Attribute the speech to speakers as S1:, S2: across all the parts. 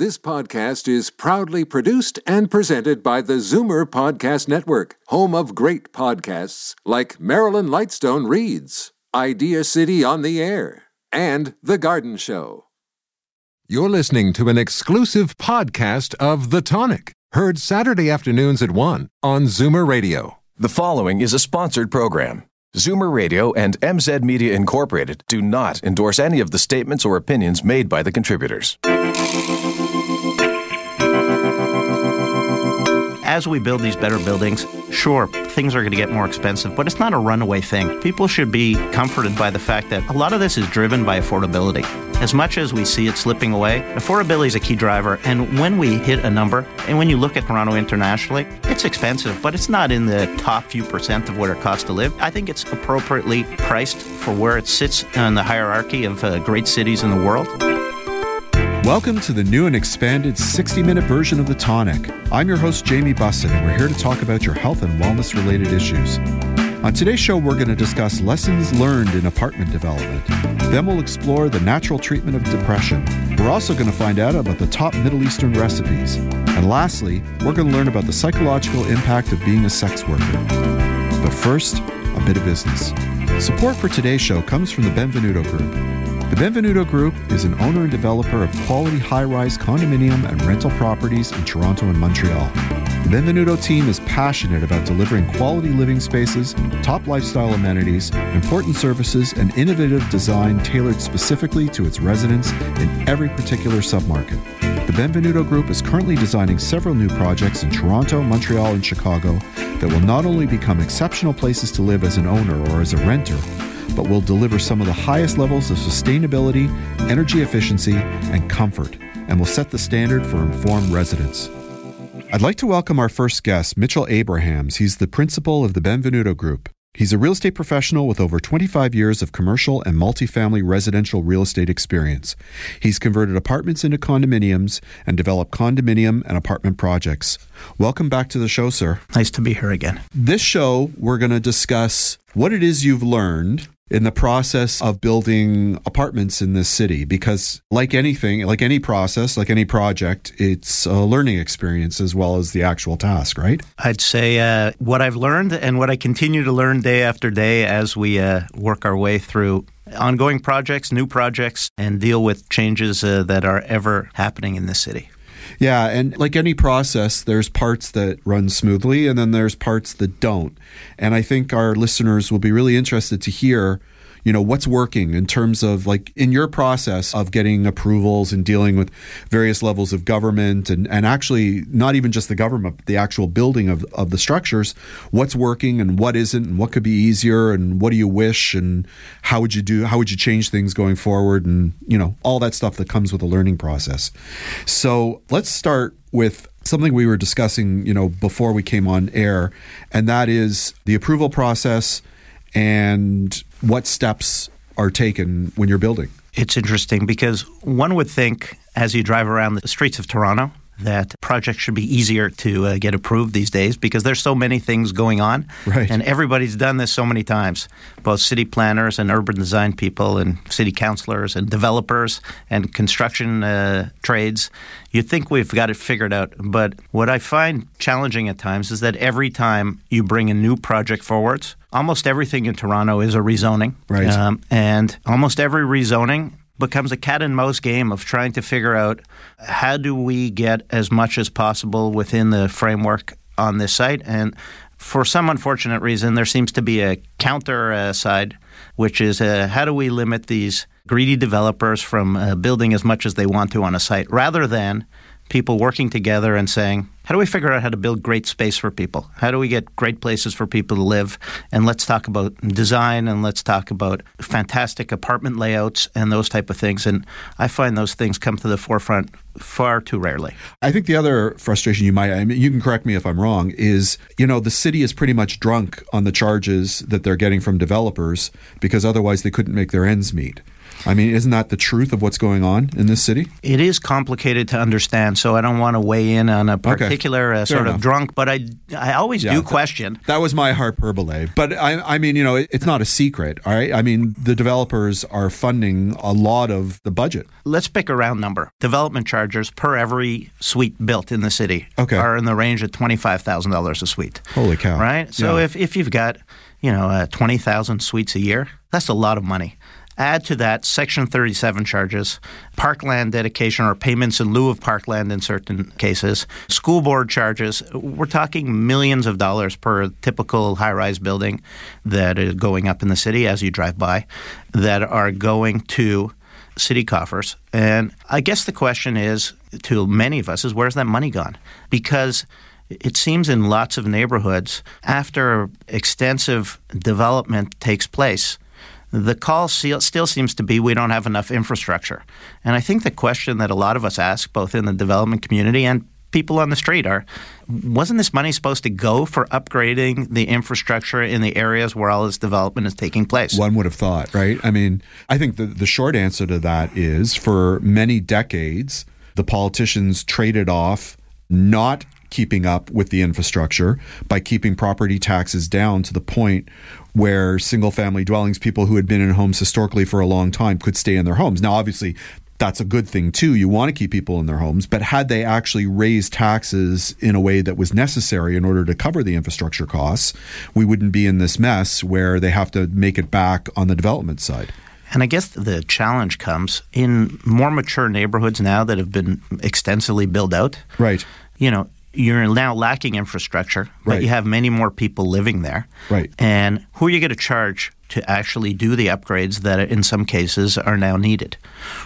S1: This podcast is proudly produced and presented by the Zoomer Podcast Network, home of great podcasts like Marilyn Lightstone Reads, Idea City on the Air, and The Garden Show. You're listening to an exclusive podcast of The Tonic, heard Saturday afternoons at 1 on Zoomer Radio.
S2: The following is a sponsored program. Zoomer Radio and MZ Media Incorporated do not endorse any of the statements or opinions made by the contributors.
S3: As we build these better buildings, sure, things are going to get more expensive, but it's not a runaway thing. People should be comforted by the fact that a lot of this is driven by affordability. As much as we see it slipping away, affordability is a key driver. And when we hit a number, and when you look at Toronto internationally, it's expensive, but it's not in the top few percent of what it costs to live. I think it's appropriately priced for where it sits in the hierarchy of uh, great cities in the world.
S4: Welcome to the new and expanded 60 minute version of The Tonic. I'm your host, Jamie Bussin, and we're here to talk about your health and wellness related issues. On today's show, we're going to discuss lessons learned in apartment development. Then we'll explore the natural treatment of depression. We're also going to find out about the top Middle Eastern recipes. And lastly, we're going to learn about the psychological impact of being a sex worker. But first, a bit of business. Support for today's show comes from the Benvenuto Group. The Benvenuto Group is an owner and developer of quality high rise condominium and rental properties in Toronto and Montreal. The Benvenuto team is passionate about delivering quality living spaces, top lifestyle amenities, important services, and innovative design tailored specifically to its residents in every particular submarket. The Benvenuto Group is currently designing several new projects in Toronto, Montreal, and Chicago that will not only become exceptional places to live as an owner or as a renter, but will deliver some of the highest levels of sustainability, energy efficiency, and comfort, and will set the standard for informed residents. I'd like to welcome our first guest, Mitchell Abrahams. He's the principal of the Benvenuto Group. He's a real estate professional with over 25 years of commercial and multifamily residential real estate experience. He's converted apartments into condominiums and developed condominium and apartment projects. Welcome back to the show, sir.
S3: Nice to be here again.
S4: This show, we're going to discuss what it is you've learned in the process of building apartments in this city because like anything like any process like any project it's a learning experience as well as the actual task right?
S3: I'd say uh, what i've learned and what i continue to learn day after day as we uh, work our way through ongoing projects new projects and deal with changes uh, that are ever happening in this city
S4: yeah, and like any process, there's parts that run smoothly and then there's parts that don't. And I think our listeners will be really interested to hear you know what's working in terms of like in your process of getting approvals and dealing with various levels of government and, and actually not even just the government the actual building of, of the structures what's working and what isn't and what could be easier and what do you wish and how would you do how would you change things going forward and you know all that stuff that comes with a learning process. So let's start with something we were discussing you know before we came on air and that is the approval process and what steps are taken when you're building.
S3: It's interesting because one would think as you drive around the streets of Toronto that projects should be easier to uh, get approved these days because there's so many things going on.
S4: Right.
S3: And everybody's done this so many times, both city planners and urban design people and city councilors and developers and construction uh, trades. You think we've got it figured out. But what I find challenging at times is that every time you bring a new project forwards, almost everything in Toronto is a rezoning.
S4: Right. Um,
S3: and almost every rezoning becomes a cat and mouse game of trying to figure out how do we get as much as possible within the framework on this site. And for some unfortunate reason, there seems to be a counter uh, side, which is uh, how do we limit these greedy developers from uh, building as much as they want to on a site rather than people working together and saying, how do we figure out how to build great space for people? How do we get great places for people to live? And let's talk about design and let's talk about fantastic apartment layouts and those type of things. And I find those things come to the forefront far too rarely.
S4: I think the other frustration you might, I mean, you can correct me if I'm wrong, is, you know, the city is pretty much drunk on the charges that they're getting from developers because otherwise they couldn't make their ends meet. I mean, isn't that the truth of what's going on in this city?
S3: It is complicated to understand, so I don't want to weigh in on a particular okay. uh, sort
S4: enough.
S3: of drunk, but I, I always yeah, do question.
S4: That was my hyperbole. But I, I mean, you know, it, it's not a secret, all right? I mean, the developers are funding a lot of the budget.
S3: Let's pick a round number. Development charges per every suite built in the city
S4: okay.
S3: are in the range of $25,000 a suite.
S4: Holy cow.
S3: Right? So yeah. if, if you've got, you know, uh, 20,000 suites a year, that's a lot of money. Add to that Section 37 charges, parkland dedication or payments in lieu of parkland in certain cases, school board charges. We're talking millions of dollars per typical high rise building that is going up in the city as you drive by that are going to city coffers. And I guess the question is to many of us is where's that money gone? Because it seems in lots of neighborhoods, after extensive development takes place, the call still seems to be we don't have enough infrastructure. And I think the question that a lot of us ask, both in the development community and people on the street, are wasn't this money supposed to go for upgrading the infrastructure in the areas where all this development is taking place?
S4: One would have thought, right? I mean, I think the, the short answer to that is for many decades, the politicians traded off not keeping up with the infrastructure by keeping property taxes down to the point where single family dwellings, people who had been in homes historically for a long time, could stay in their homes. Now, obviously, that's a good thing too. You want to keep people in their homes, but had they actually raised taxes in a way that was necessary in order to cover the infrastructure costs, we wouldn't be in this mess where they have to make it back on the development side.
S3: And I guess the challenge comes in more mature neighborhoods now that have been extensively built out.
S4: Right.
S3: You know, you're now lacking infrastructure, but
S4: right.
S3: you have many more people living there.
S4: Right.
S3: And who are you going to charge to actually do the upgrades that in some cases are now needed?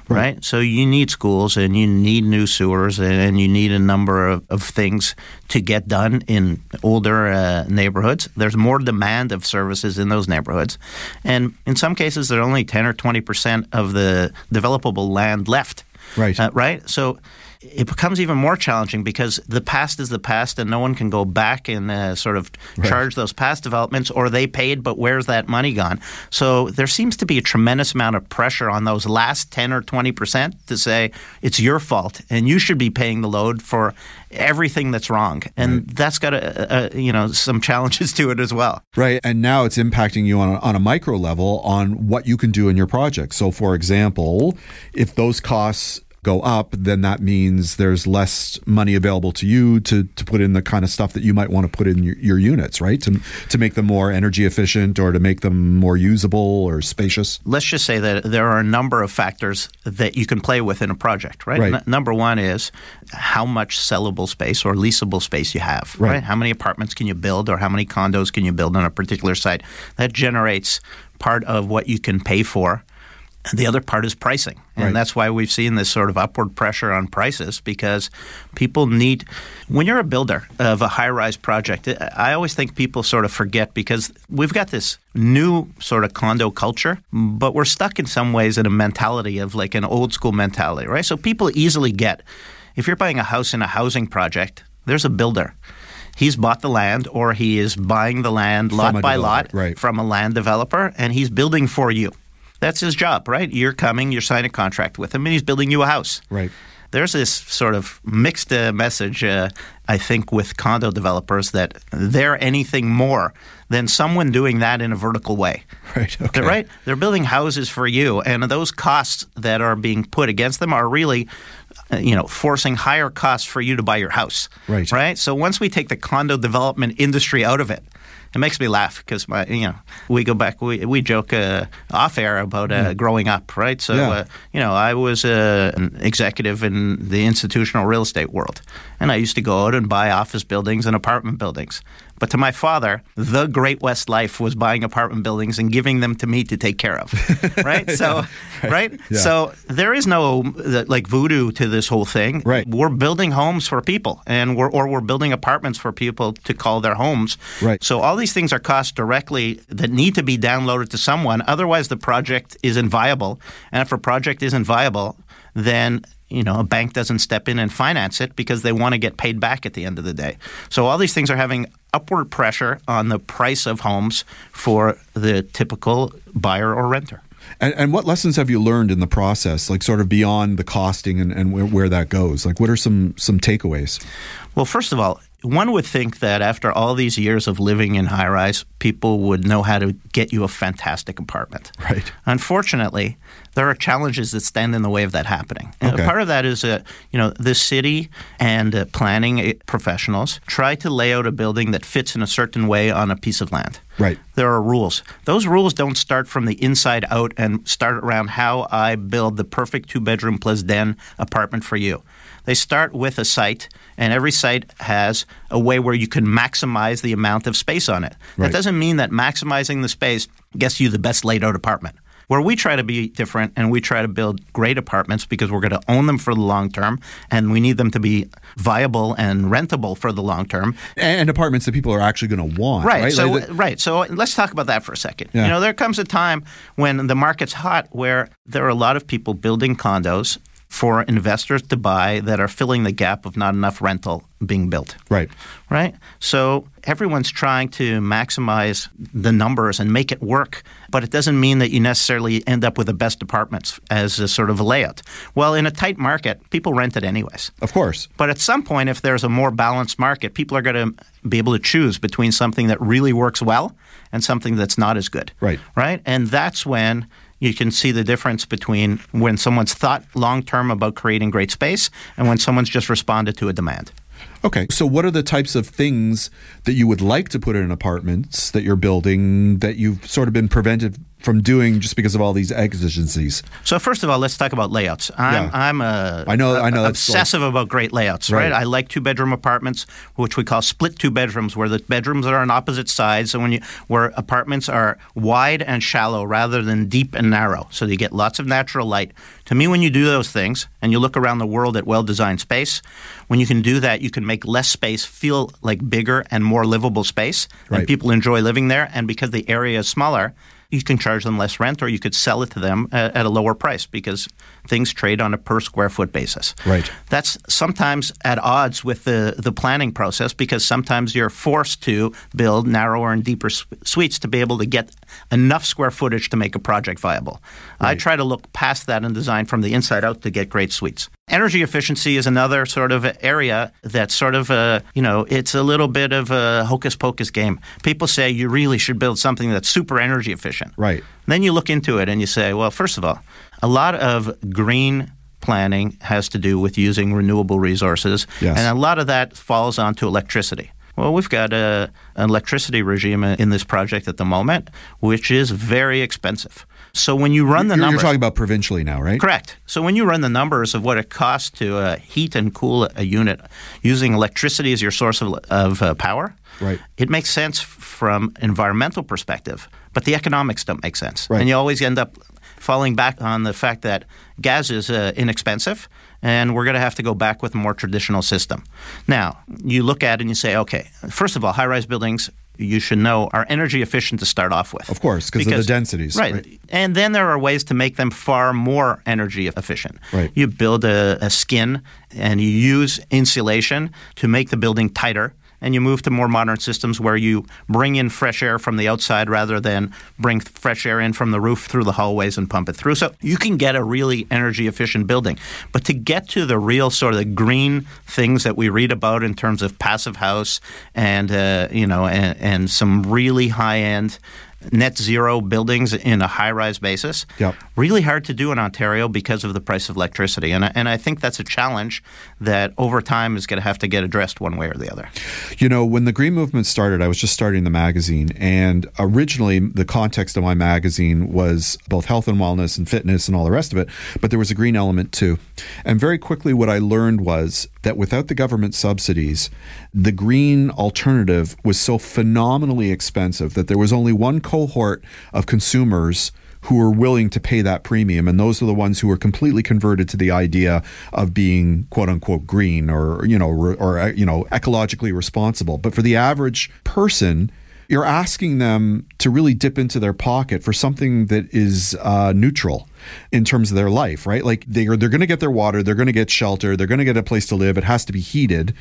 S3: Right. right? So you need schools and you need new sewers and you need a number of, of things to get done in older uh, neighborhoods. There's more demand of services in those neighborhoods. And in some cases, there are only 10 or 20% of the developable land left.
S4: Right. Uh,
S3: right. So it becomes even more challenging because the past is the past and no one can go back and uh, sort of right. charge those past developments or they paid, but where's that money gone? So there seems to be a tremendous amount of pressure on those last 10 or 20% to say it's your fault and you should be paying the load for everything that's wrong. And right. that's got a, a, you know some challenges to it as well.
S4: Right. And now it's impacting you on a, on a micro level on what you can do in your project. So for example, if those costs go up, then that means there's less money available to you to, to put in the kind of stuff that you might want to put in your, your units, right? To, to make them more energy efficient or to make them more usable or spacious.
S3: Let's just say that there are a number of factors that you can play with in a project, right?
S4: right.
S3: N- number one is how much sellable space or leasable space you have,
S4: right.
S3: right? How many apartments can you build or how many condos can you build on a particular site? That generates part of what you can pay for the other part is pricing. And
S4: right.
S3: that's why we've seen this sort of upward pressure on prices because people need, when you're a builder of a high rise project, I always think people sort of forget because we've got this new sort of condo culture, but we're stuck in some ways in a mentality of like an old school mentality, right? So people easily get, if you're buying a house in a housing project, there's a builder he's bought the land or he is buying the land lot by lot
S4: right.
S3: from a land developer and he's building for you. That's his job, right? You're coming, you're signing a contract with him, and he's building you a house.
S4: Right.
S3: There's this sort of mixed uh, message, uh, I think, with condo developers that they're anything more than someone doing that in a vertical way.
S4: Right. Okay.
S3: They're, right. They're building houses for you, and those costs that are being put against them are really uh, you know, forcing higher costs for you to buy your house.
S4: Right.
S3: Right. So once we take the condo development industry out of it, it makes me laugh because my you know we go back we we joke uh, off air about uh, yeah. growing up right so
S4: yeah.
S3: uh, you know I was uh, an executive in the institutional real estate world and I used to go out and buy office buildings and apartment buildings but to my father, the Great West life was buying apartment buildings and giving them to me to take care of. Right? So,
S4: yeah,
S3: right?
S4: Yeah.
S3: So there is no like voodoo to this whole thing.
S4: Right.
S3: We're building homes for people and we're or we're building apartments for people to call their homes.
S4: Right.
S3: So all these things are costs directly that need to be downloaded to someone. Otherwise the project isn't viable. And if a project isn't viable, then you know, a bank doesn't step in and finance it because they want to get paid back at the end of the day. So all these things are having upward pressure on the price of homes for the typical buyer or renter.
S4: And, and what lessons have you learned in the process, like sort of beyond the costing and, and where, where that goes? Like, what are some some takeaways?
S3: Well, first of all, one would think that after all these years of living in high rise, people would know how to get you a fantastic apartment.
S4: Right.
S3: Unfortunately, there are challenges that stand in the way of that happening. Uh,
S4: Okay.
S3: part of that is, uh, you know, the city and uh, planning uh, professionals try to lay out a building that fits in a certain way on a piece of land.
S4: Right.
S3: There are rules. Those rules don't start from the inside out and start around how I build the perfect two bedroom plus den apartment for you. They start with a site, and every site has a way where you can maximize the amount of space on it.
S4: Right.
S3: That doesn't mean that maximizing the space gets you the best laid out apartment. Where we try to be different and we try to build great apartments because we're going to own them for the long term and we need them to be viable and rentable for the long term.
S4: And, and apartments that people are actually going to want.
S3: Right.
S4: Right.
S3: So
S4: Like the-
S3: right. So let's talk about that for a second.
S4: Yeah.
S3: You know, there comes a time when the market's hot where there are a lot of people building condos for investors to buy that are filling the gap of not enough rental being built.
S4: right.
S3: Right? So everyone's trying to maximize the numbers and make it work, but it doesn't mean that you necessarily end up with the best apartments as a sort of a layout. Well, in a tight market, people rent it anyways.
S4: Of course.
S3: But at some point, if there's a more balanced market, people are going to be able to choose between something that really works well and something that's not as good.
S4: Right.
S3: Right? And that's when you can see the difference between when someone's thought long term about creating great space and when someone's just responded to a demand.
S4: Okay. So, what are the types of things that you would like to put in apartments that you're building that you've sort of been prevented from doing just because of all these exigencies?
S3: So first of all, let's talk about layouts. I'm
S4: Yeah.
S3: I'm a
S4: I know- I know uh, like-
S3: obsessive about great layouts, right?
S4: Right.
S3: I like two bedroom apartments, which we call split two bedrooms, where the bedrooms are on opposite sides, and when you where apartments are wide and shallow rather than deep and narrow, so you get lots of natural light. To me, when you do those things and you look around the world at well-designed space, when you can do that, you can make less space feel like bigger and more livable space,
S4: Right.
S3: and people enjoy living there. And because the area is smaller, you can charge them less rent or you could sell it to them at, at a lower price because things trade on a per square foot basis.
S4: Right.
S3: That's sometimes at odds with the, the planning process because sometimes you're forced to build narrower and deeper suites to be able to get enough square footage to make a project viable. I try to look past that and design from the inside out to get great suites. Energy efficiency is another sort of area that's sort of a, you know, it's a little bit of a hocus pocus game. People say you really should build something that's super energy efficient.
S4: Right.
S3: Then you look into it and you say, well, first of all, a lot of green planning has to do with using renewable resources,
S4: Yes.
S3: and a lot of that falls onto electricity. Well, we've got a, an electricity regime in this project at the moment, which is very expensive. So when you run the
S4: You're, you're
S3: numbers,
S4: talking about provincially now, right?
S3: Correct. So when you run the numbers of what it costs to uh, heat and cool a unit using electricity as your source of, of uh, power,
S4: Right.
S3: it makes sense from environmental perspective, but the economics don't make sense.
S4: Right.
S3: And you always end up falling back on the fact that gas is uh, inexpensive and we're going to have to go back with a more traditional system. Now, you look at it and you say, okay, first of all, high-rise buildings you should know are energy efficient to start off with.
S4: Of course, because of the densities,
S3: Right.
S4: right.
S3: And then there are ways to make them far more energy efficient.
S4: Right.
S3: You build a, a skin and you use insulation to make the building tighter. And you move to more modern systems where you bring in fresh air from the outside rather than bring fresh air in from the roof through the hallways and pump it through. So you can get a really energy efficient building. But to get to the real sort of the green things that we read about in terms of passive house and uh, you know and, and some really high end net zero buildings in a high rise basis.
S4: Yep.
S3: Really hard to do in Ontario because of the price of electricity. And I, and I think that's a challenge that over time is going to have to get addressed one way or the other.
S4: You know, when the Green Movement started, I was just starting the magazine, and originally the context of my magazine was both health and wellness and fitness and all the rest of it, but there was a green element too. And very quickly, what I learned was that without the government subsidies, the green alternative was so phenomenally expensive that there was only one cohort of consumers who are willing to pay that premium and those are the ones who are completely converted to the idea of being quote unquote green or you know or, or you know ecologically responsible but for the average person you're asking them to really dip into their pocket for something that is uh, neutral in terms of their life, right? Like they are, they're going to get their water, they're going to get shelter, they're going to get a place to live. It has to be heated.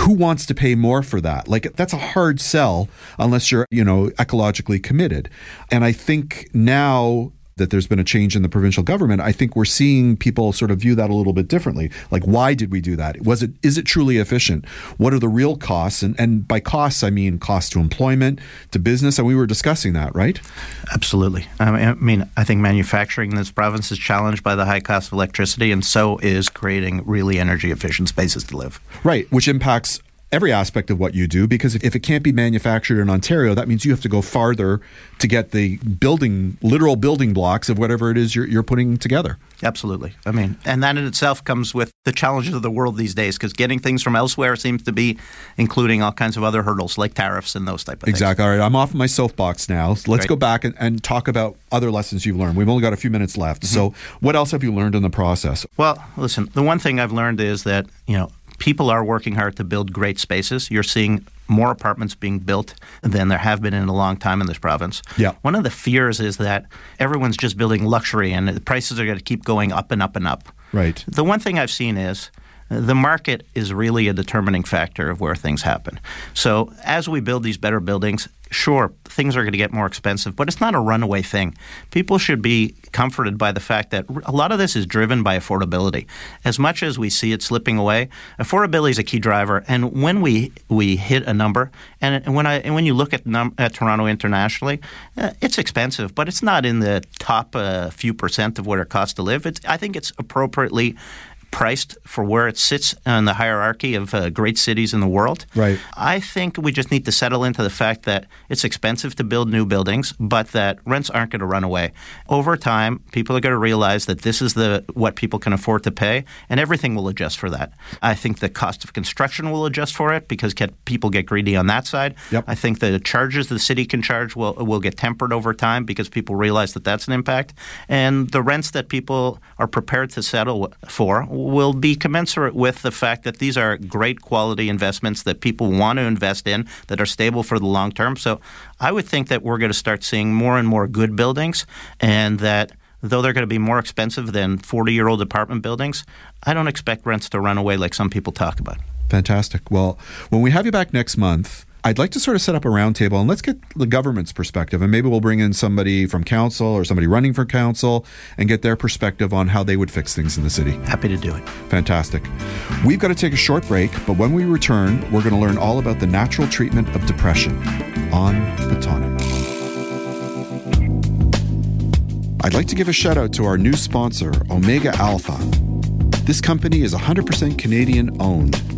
S4: Who wants to pay more for that? Like that's a hard sell unless you're, you know, ecologically committed. And I think now that there's been a change in the provincial government, I think we're seeing people sort of view that a little bit differently. Like, why did we do that? Was it is it truly efficient? What are the real costs? And and by costs, I mean cost to employment, to business, and we were discussing that, right?
S3: Absolutely. I mean, I, mean, I think manufacturing in this province is challenged by the high cost of electricity, and so is creating really energy efficient spaces to live.
S4: Right, which impacts every aspect of what you do because if, if it can't be manufactured in Ontario, that means you have to go farther to get the building, literal building blocks of whatever it is you're, you're putting together.
S3: Absolutely. I mean, and that in itself comes with the challenges of the world these days because getting things from elsewhere seems to be including all kinds of other hurdles like tariffs and those type of things.
S4: Exactly. All right. I'm off my soapbox now. So let's
S3: Great.
S4: go back and, and, talk about other lessons you've learned. We've only got a few minutes left. Mm-hmm. So, what else have you learned in the process?
S3: Well, listen, the one thing I've learned is that, you know, people are working hard to build great spaces. You're seeing more apartments being built than there have been in a long time in this province.
S4: Yeah.
S3: One of the fears is that everyone's just building luxury and the prices are going to keep going up and up and up.
S4: Right.
S3: The one thing I've seen is the market is really a determining factor of where things happen. So as we build these better buildings, sure, things are going to get more expensive, but it's not a runaway thing. People should be comforted by the fact that a lot of this is driven by affordability. As much as we see it slipping away, affordability is a key driver. And when we we hit a number, and when I and when you look at, num- at Toronto internationally, uh, it's expensive, but it's not in the top uh, few percent of what it costs to live. It's, I think it's appropriately priced for where it sits on the hierarchy of uh, great cities in the world.
S4: Right.
S3: I think we just need to settle into the fact that it's expensive to build new buildings, but that rents aren't going to run away. Over time, people are going to realize that this is the what people can afford to pay, and everything will adjust for that. I think the cost of construction will adjust for it because get, people get greedy on that side.
S4: Yep.
S3: I think the charges the city can charge will will get tempered over time because people realize that that's an impact, and the rents that people are prepared to settle for will be commensurate with the fact that these are great quality investments that people want to invest in that are stable for the long term. So I would think that we're going to start seeing more and more good buildings and that though they're going to be more expensive than 40 year old apartment buildings, I don't expect rents to run away like some people talk about.
S4: Fantastic. Well, when we have you back next month, I'd like to sort of set up a roundtable and let's get the government's perspective. And maybe we'll bring in somebody from council or somebody running for council and get their perspective on how they would fix things in the city.
S3: Happy to do it.
S4: Fantastic. We've got to take a short break, but when we return, we're going to learn all about the natural treatment of depression on the tonic. I'd like to give a shout out to our new sponsor, Omega Alpha. This company is 100% Canadian owned.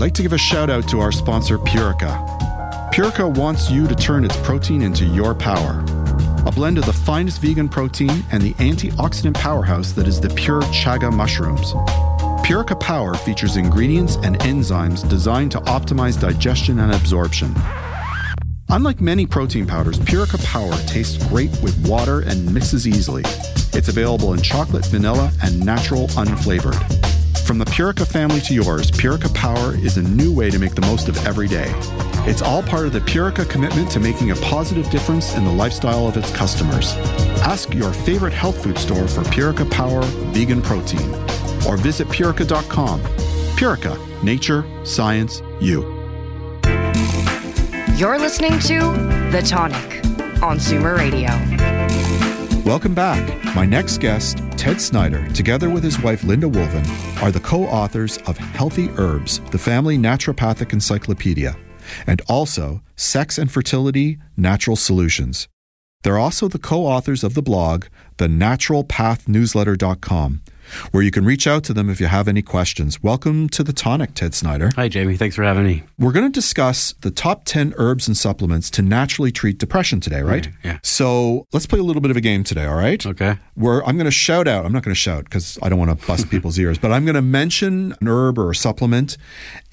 S4: I'd like to give a shout out to our sponsor, Purica. Purica wants you to turn its protein into your power. A blend of the finest vegan protein and the antioxidant powerhouse that is the pure chaga mushrooms. Purica Power features ingredients and enzymes designed to optimize digestion and absorption. Unlike many protein powders, Purica Power tastes great with water and mixes easily. It's available in chocolate, vanilla, and natural unflavored. From the Purica family to yours, Purica Power is a new way to make the most of every day. It's all part of the Purica commitment to making a positive difference in the lifestyle of its customers. Ask your favorite health food store for Purica Power vegan protein or visit purica.com. Purica, nature, science, you.
S5: You're listening to The Tonic on Zoomer Radio.
S4: Welcome back. My next guest, Ted Snider, together with his wife Linda Woolven, are the co authors of Healthy Herbs, the Family Naturopathic Encyclopedia, and also Sex and Fertility Natural Solutions. They're also the co authors of the blog, the naturopathnewsletter.com, where you can reach out to them if you have any questions. Welcome to the Tonic, Ted Snider.
S6: Hi, Jamie. Thanks for having me.
S4: We're going to discuss the top 10 herbs and supplements to naturally treat depression today, right?
S6: Yeah.
S4: So let's play a little bit of a game today, all right?
S6: Okay.
S4: Where I'm going to shout out, I'm not going to shout because I don't want to bust people's ears, but I'm going to mention an herb or a supplement.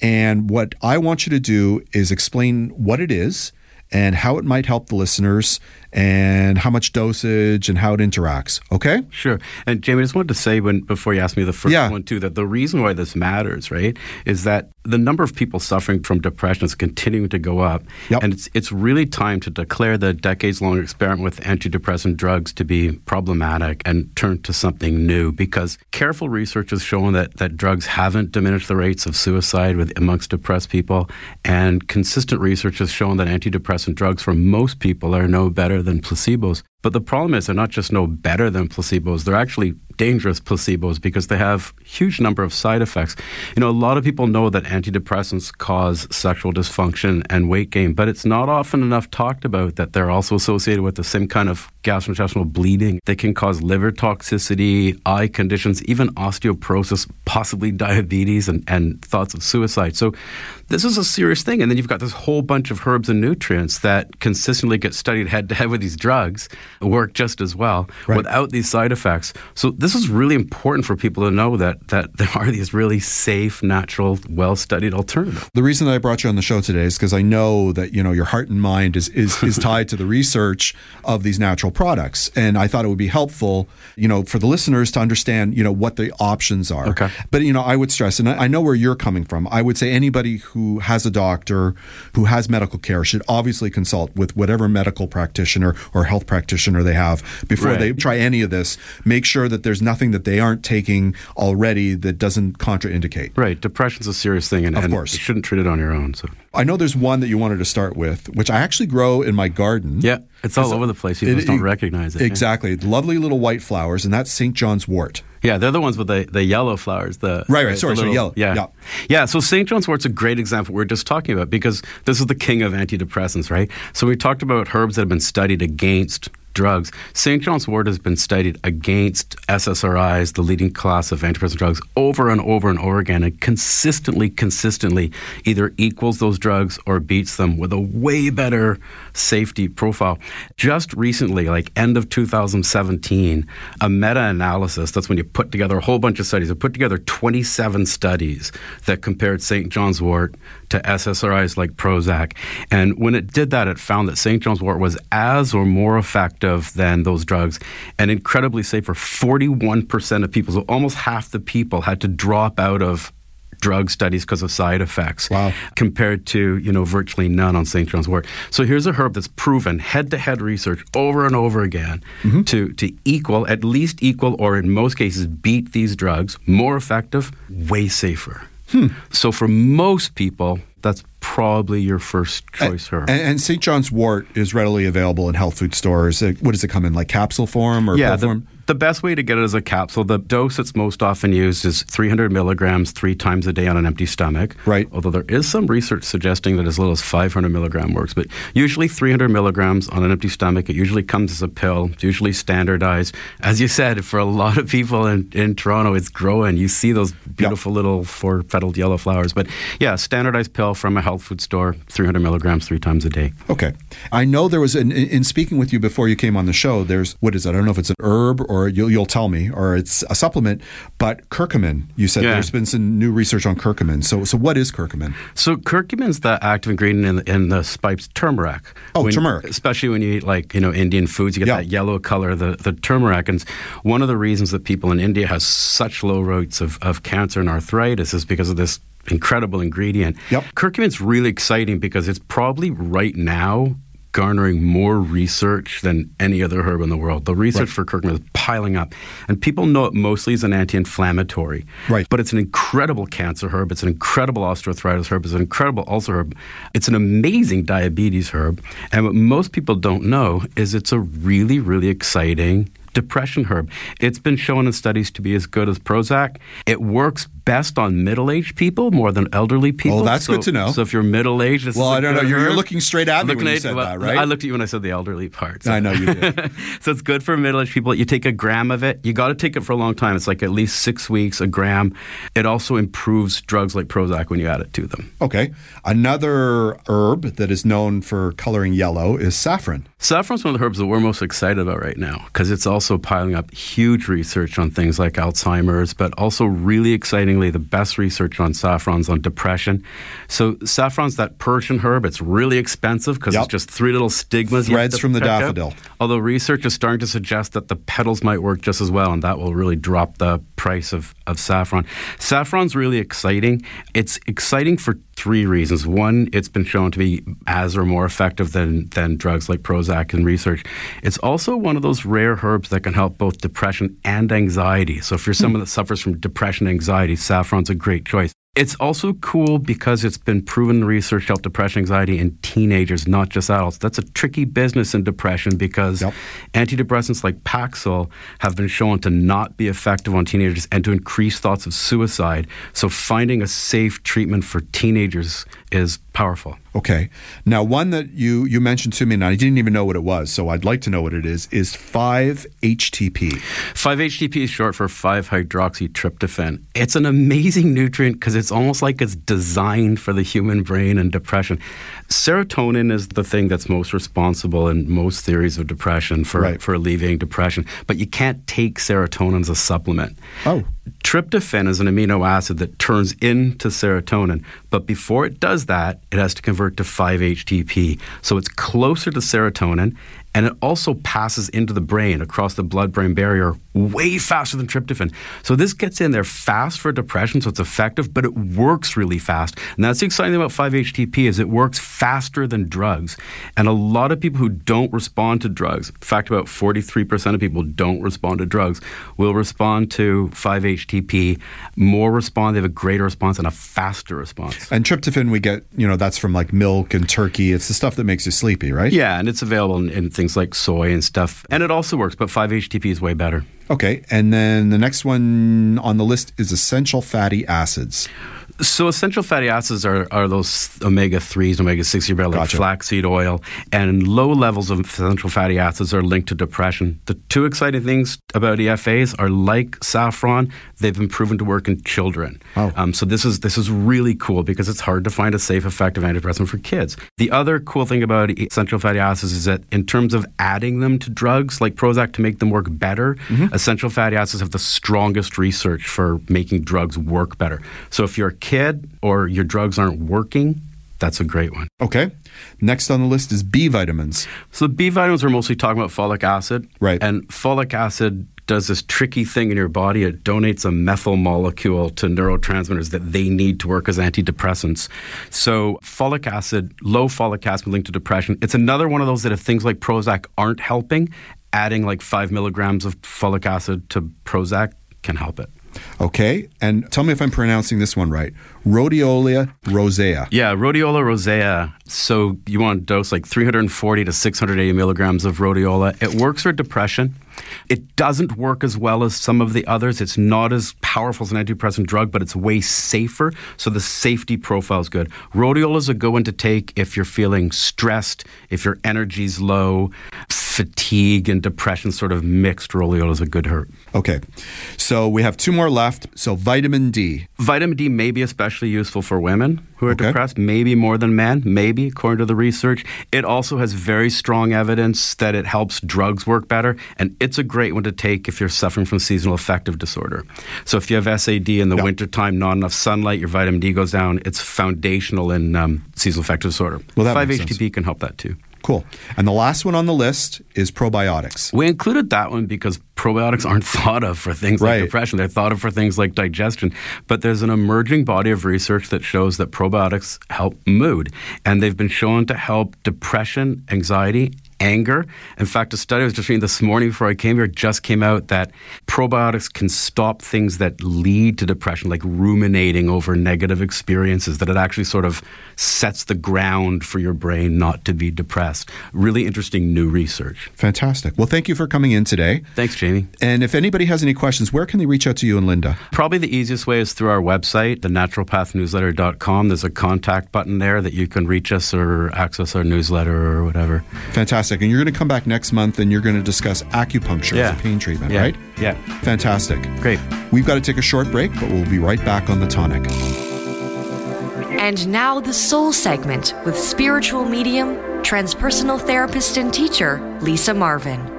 S4: And what I want you to do is explain what it is and how it might help the listeners and how much dosage and how it interacts. Okay?
S6: Sure. And Jamie, I just wanted to say when before you asked me the first
S4: Yeah.
S6: one too, that the reason why this matters, right, is that the number of people suffering from depression is continuing to go up.
S4: Yep.
S6: And it's it's really time to declare the decades long experiment with antidepressant drugs to be problematic and turn to something new because careful research has shown that, that drugs haven't diminished the rates of suicide with amongst depressed people and consistent research has shown that antidepressant drugs for most people are no better than placebos. But the problem is they're not just no better than placebos, they're actually dangerous placebos because they have huge number of side effects. You know, a lot of people know that antidepressants cause sexual dysfunction and weight gain, but it's not often enough talked about that they're also associated with the same kind of gastrointestinal bleeding. They can cause liver toxicity, eye conditions, even osteoporosis, possibly diabetes and, and thoughts of suicide. So this is a serious thing. And then you've got this whole bunch of herbs and nutrients that consistently get studied head to head with these drugs, work just as well
S4: Right.
S6: without these side effects. So this is really important for people to know that that there are these really safe, natural, well studied alternatives.
S4: The reason that I brought you on the show today is because I know that you know your heart and mind is, is is tied to the research of these natural products, and I thought it would be helpful, you know, for the listeners to understand, you know, what the options are.
S6: Okay.
S4: But you know, I would stress, and I I know where you're coming from. I would say anybody who has a doctor who has medical care should obviously consult with whatever medical practitioner or health practitioner they have before
S6: Right.
S4: they try any of this. Make sure that there's nothing that they aren't taking already that doesn't contraindicate.
S6: Right. Depression's a serious thing and,
S4: Of
S6: and
S4: course.
S6: you shouldn't treat it on your own. So
S4: I know there's one that you wanted to start with, which I actually grow in my garden.
S6: Yeah, it's all over the place. People just don't recognize it.
S4: Exactly. Lovely little white flowers, and that's St. John's wort.
S6: Yeah, they're the ones with the, the yellow flowers. The
S4: Right, right.
S6: the
S4: Sorry, sorry, yellow.
S6: Yeah.
S4: Yeah.
S6: yeah, So St. John's wort's a great example we are just talking about because this is the king of antidepressants, right? So we talked about herbs that have been studied against drugs. St. John's wort has been studied against SSRIs, the leading class of antidepressant drugs, over and over and over again, and consistently, consistently either equals those drugs or beats them with a way better safety profile. Just recently, like end of 2017, a meta-analysis, that's when you put together a whole bunch of studies, it put together 27 studies that compared St. John's wort to SSRIs like Prozac. And when it did that, it found that St. John's wort was as or more effective than those drugs and incredibly safe for 41% of people. So almost half the people had to drop out of drug studies because of side effects
S4: Wow.
S6: compared to you know virtually none on St. John's wort. So here's a herb that's proven head-to-head research over and over again mm-hmm. to to equal, at least equal, or in most cases beat these drugs. More effective, way safer. Hmm. So for most people, that's probably your first choice herb.
S4: And, and St. John's wort is readily available in health food stores. What does it come in, like capsule form or
S6: yeah,
S4: pill
S6: the,
S4: form?
S6: The best way to get it is a capsule. The dose that's most often used is 300 milligrams three times a day on an empty stomach.
S4: Right.
S6: Although there is some research suggesting that as little as 500 milligram works, but usually 300 milligrams on an empty stomach. It usually comes as a pill. It's usually standardized. As you said, for a lot of people in, in Toronto, it's growing. You see those beautiful little four petaled yellow flowers. But yeah, standardized pill from a health food store, 300 milligrams three times a day.
S4: Okay. I know there was, an, in, in speaking with you before you came on the show, there's, what is it? I don't know if it's an herb or you'll, you'll tell me, or it's a supplement, but curcumin. You said
S6: Yeah.
S4: there's been some new research on curcumin. So, so what is curcumin?
S6: So curcumin's the active ingredient in, in the spice turmeric.
S4: Oh,
S6: When-
S4: turmeric.
S6: Especially when you eat like you know Indian foods, you get
S4: Yeah.
S6: that yellow color, the the turmeric. And one of the reasons that people in India has such low rates of, of cancer and arthritis is because of this incredible ingredient.
S4: Yep.
S6: Curcumin's really exciting because it's probably right now garnering more research than any other herb in the world. The research for curcumin is piling up. And people know it mostly as an anti-inflammatory.
S4: Right.
S6: But it's an incredible cancer herb. It's an incredible osteoarthritis herb. It's an incredible ulcer herb. It's an amazing diabetes herb. And what most people don't know is it's a really, really exciting depression herb. It's been shown in studies to be as good as Prozac. It works best on middle-aged people more than elderly oh, people.
S4: Oh, that's
S6: So-
S4: good to know.
S6: So if you're middle-aged,
S4: Well, I don't know. You're- looking straight at me
S6: Looking
S4: when you
S6: at-
S4: said
S6: well,
S4: that, right?
S6: I looked at you when I said the elderly part.
S4: I know you did.
S6: so it's good for middle-aged people. You take a gram of it. You got to take it for a long time. It's like at least six weeks, a gram. It also improves drugs like Prozac when you add it to them.
S4: Okay. Another herb that is known for coloring yellow is saffron.
S6: Saffron's one of the herbs that we're most excited about right now because it's also also piling up huge research on things like Alzheimer's, but also really excitingly, the best research on saffron's on depression. So saffron's that Persian herb. It's really expensive because
S4: Yep.
S6: it's just three little stigmas.
S4: Threads from the daffodil.
S6: Although research is starting to suggest that the petals might work just as well, and that will really drop the price of, of saffron. Saffron's really exciting. It's exciting for three reasons. One, it's been shown to be as or more effective than, than drugs like Prozac in research. It's also one of those rare herbs that can help both depression and anxiety. So if you're hmm. someone that suffers from depression and anxiety, saffron's a great choice. It's also cool because it's been proven in research to help depression, anxiety in teenagers, not just adults. That's a tricky business in depression because
S4: Yep.
S6: antidepressants like Paxil have been shown to not be effective on teenagers and to increase thoughts of suicide. So finding a safe treatment for teenagers is powerful.
S4: Okay. Now, one that you you mentioned to me, and I didn't even know what it was, so I'd like to know what it is. Is five HTP?
S6: 5-HTP is short for 5-hydroxytryptophan. It's an amazing nutrient because it's almost like it's designed for the human brain and depression. Serotonin is the thing that's most responsible in most theories of depression for,
S4: Right.
S6: for alleviating depression, but you can't take serotonin as a supplement.
S4: Oh.
S6: Tryptophan is an amino acid that turns into serotonin, but before it does that, it has to convert to 5-HTP. So it's closer to serotonin, and it also passes into the brain across the blood-brain barrier way faster than tryptophan. So this gets in there fast for depression, so it's effective, but it works really fast. And that's the exciting thing about 5-HTP is it works faster than drugs. And a lot of people who don't respond to drugs, in fact, about 43% of people don't respond to drugs, will respond to 5-HTP, more respond, they have a greater response and a faster response.
S4: And tryptophan, we get, you know, that's from like milk and turkey. It's the stuff that makes you sleepy, right?
S6: Yeah, and it's available in, in things like soy and stuff. And it also works, but 5-HTP is way better.
S4: Okay. And then the next one on the list is essential fatty acids.
S6: So essential fatty acids are, are those omega threes, omega six, like
S4: Gotcha.
S6: flaxseed oil, and low levels of essential fatty acids are linked to depression. The two exciting things about EFAs are like saffron; they've been proven to work in children.
S4: Oh.
S6: Um, so this is this is really cool because it's hard to find a safe, effective antidepressant for kids. The other cool thing about essential fatty acids is that in terms of adding them to drugs like Prozac to make them work better,
S4: Mm-hmm.
S6: essential fatty acids have the strongest research for making drugs work better. So if you're a kid or your drugs aren't working, that's a great one.
S4: Okay. Next on the list is B vitamins.
S6: So the B vitamins are mostly talking about folic acid.
S4: Right.
S6: And folic acid does this tricky thing in your body. It donates a methyl molecule to neurotransmitters that they need to work as antidepressants. So folic acid, low folic acid linked to depression. It's another one of those that if things like Prozac aren't helping, adding like five milligrams of folic acid to Prozac can help it.
S4: Okay. And tell me if I'm pronouncing this one right. Rhodiola rosea.
S6: Yeah, rhodiola rosea. So you want to dose like 340 to 680 milligrams of rhodiola. It works for depression. It doesn't work as well as some of the others. It's not as powerful as an antidepressant drug, but it's way safer. So the safety profile is good. Rhodiola is a good one to take if you're feeling stressed, if your energy's low, fatigue and depression sort of mixed. Rhodiola is a good herb.
S4: Okay. So we have two more left. So vitamin D.
S6: Vitamin D may be especially useful for women who are
S4: Okay.
S6: depressed, maybe more than men, maybe, according to the research. It also has very strong evidence that it helps drugs work better, and it's a great one to take if you're suffering from seasonal affective disorder. So if you have SAD in the
S4: Yeah.
S6: wintertime, not enough sunlight, your vitamin D goes down, it's foundational in um, seasonal affective disorder.
S4: Well, that
S6: 5-HTP can help that too.
S4: Cool. And the last one on the list is probiotics.
S6: We included that one because probiotics aren't thought of for things
S4: Right.
S6: like depression. They're thought of for things like digestion. But there's an emerging body of research that shows that probiotics help mood. And they've been shown to help depression, anxiety, anger. In fact, a study I was just reading this morning before I came here just came out that probiotics can stop things that lead to depression, like ruminating over negative experiences, that it actually sort of sets the ground for your brain not to be depressed. Really interesting new research.
S4: Fantastic. Well, thank you for coming in today.
S6: Thanks, Jamie.
S4: And if anybody has any questions, where can they reach out to you and Linda?
S6: Probably the easiest way is through our website, thenaturopathnewsletter.com. There's a contact button there that you can reach us or access our newsletter or whatever.
S4: Fantastic. And you're going to come back next month and you're going to discuss acupuncture as a pain treatment,
S6: yeah.
S4: right?
S6: Yeah.
S4: Fantastic.
S6: Great.
S4: We've got to take a short break, but we'll be right back on the tonic.
S5: And now the soul segment with spiritual medium, transpersonal therapist, and teacher Lisa Marvin.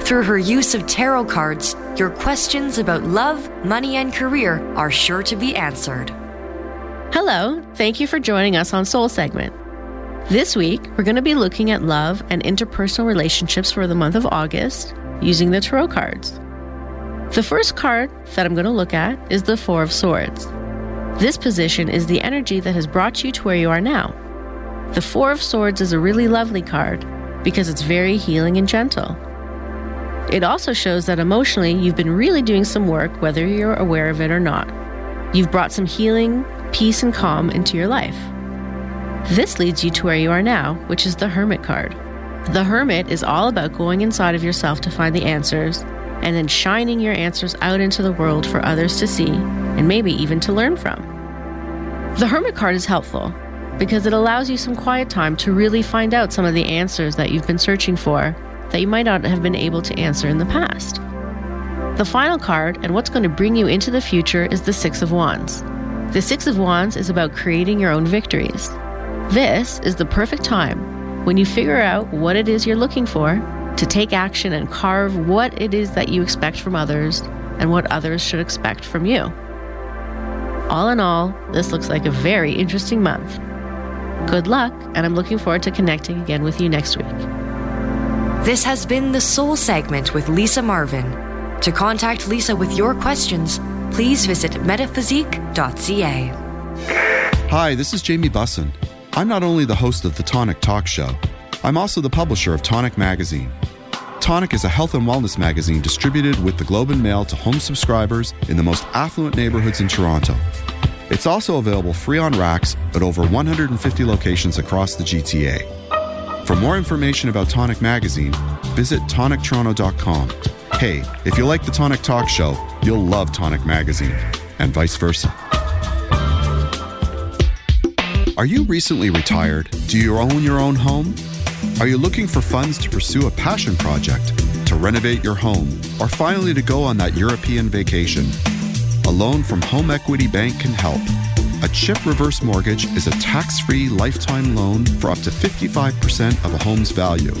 S5: Through her use of tarot cards, your questions about love, money, and career are sure to be answered.
S7: Hello, thank you for joining us on Soul Segment. This week, we're going to be looking at love and interpersonal relationships for the month of August using the tarot cards. The first card that I'm going to look at is the Four of Swords. This position is the energy that has brought you to where you are now. The Four of Swords is a really lovely card because it's very healing and gentle. It also shows that emotionally you've been really doing some work, whether you're aware of it or not. You've brought some healing, peace, and calm into your life. This leads you to where you are now, which is the Hermit card. The Hermit is all about going inside of yourself to find the answers and then shining your answers out into the world for others to see and maybe even to learn from. The Hermit card is helpful because it allows you some quiet time to really find out some of the answers that you've been searching for that you might not have been able to answer in the past. The final card and what's going to bring you into the future is the Six of Wands. The Six of Wands is about creating your own victories. This is the perfect time when you figure out what it is you're looking for to take action and carve what it is that you expect from others and what others should expect from you. All in all, this looks like a very interesting month. Good luck, and I'm looking forward to connecting again with you next week.
S5: This has been the Soul segment with Lisa Marvin. To contact Lisa with your questions, please visit metaphysique.ca.
S4: Hi, this is Jamie Bussin. I'm not only the host of the Tonic Talk Show, I'm also the publisher of Tonic Magazine. Tonic is a health and wellness magazine distributed with the Globe and Mail to home subscribers in the most affluent neighborhoods in Toronto. It's also available free on racks at over 150 locations across the GTA. For more information about Tonic Magazine, visit tonictoronto.com. Hey, if you like the Tonic Talk Show, you'll love Tonic Magazine, and vice versa. Are you recently retired? Do you own your own home? Are you looking for funds to pursue a passion project, to renovate your home, or finally to go on that European vacation? A loan from Home Equity Bank can help. A CHIP reverse mortgage is a tax free lifetime loan for up to 55% of a home's value.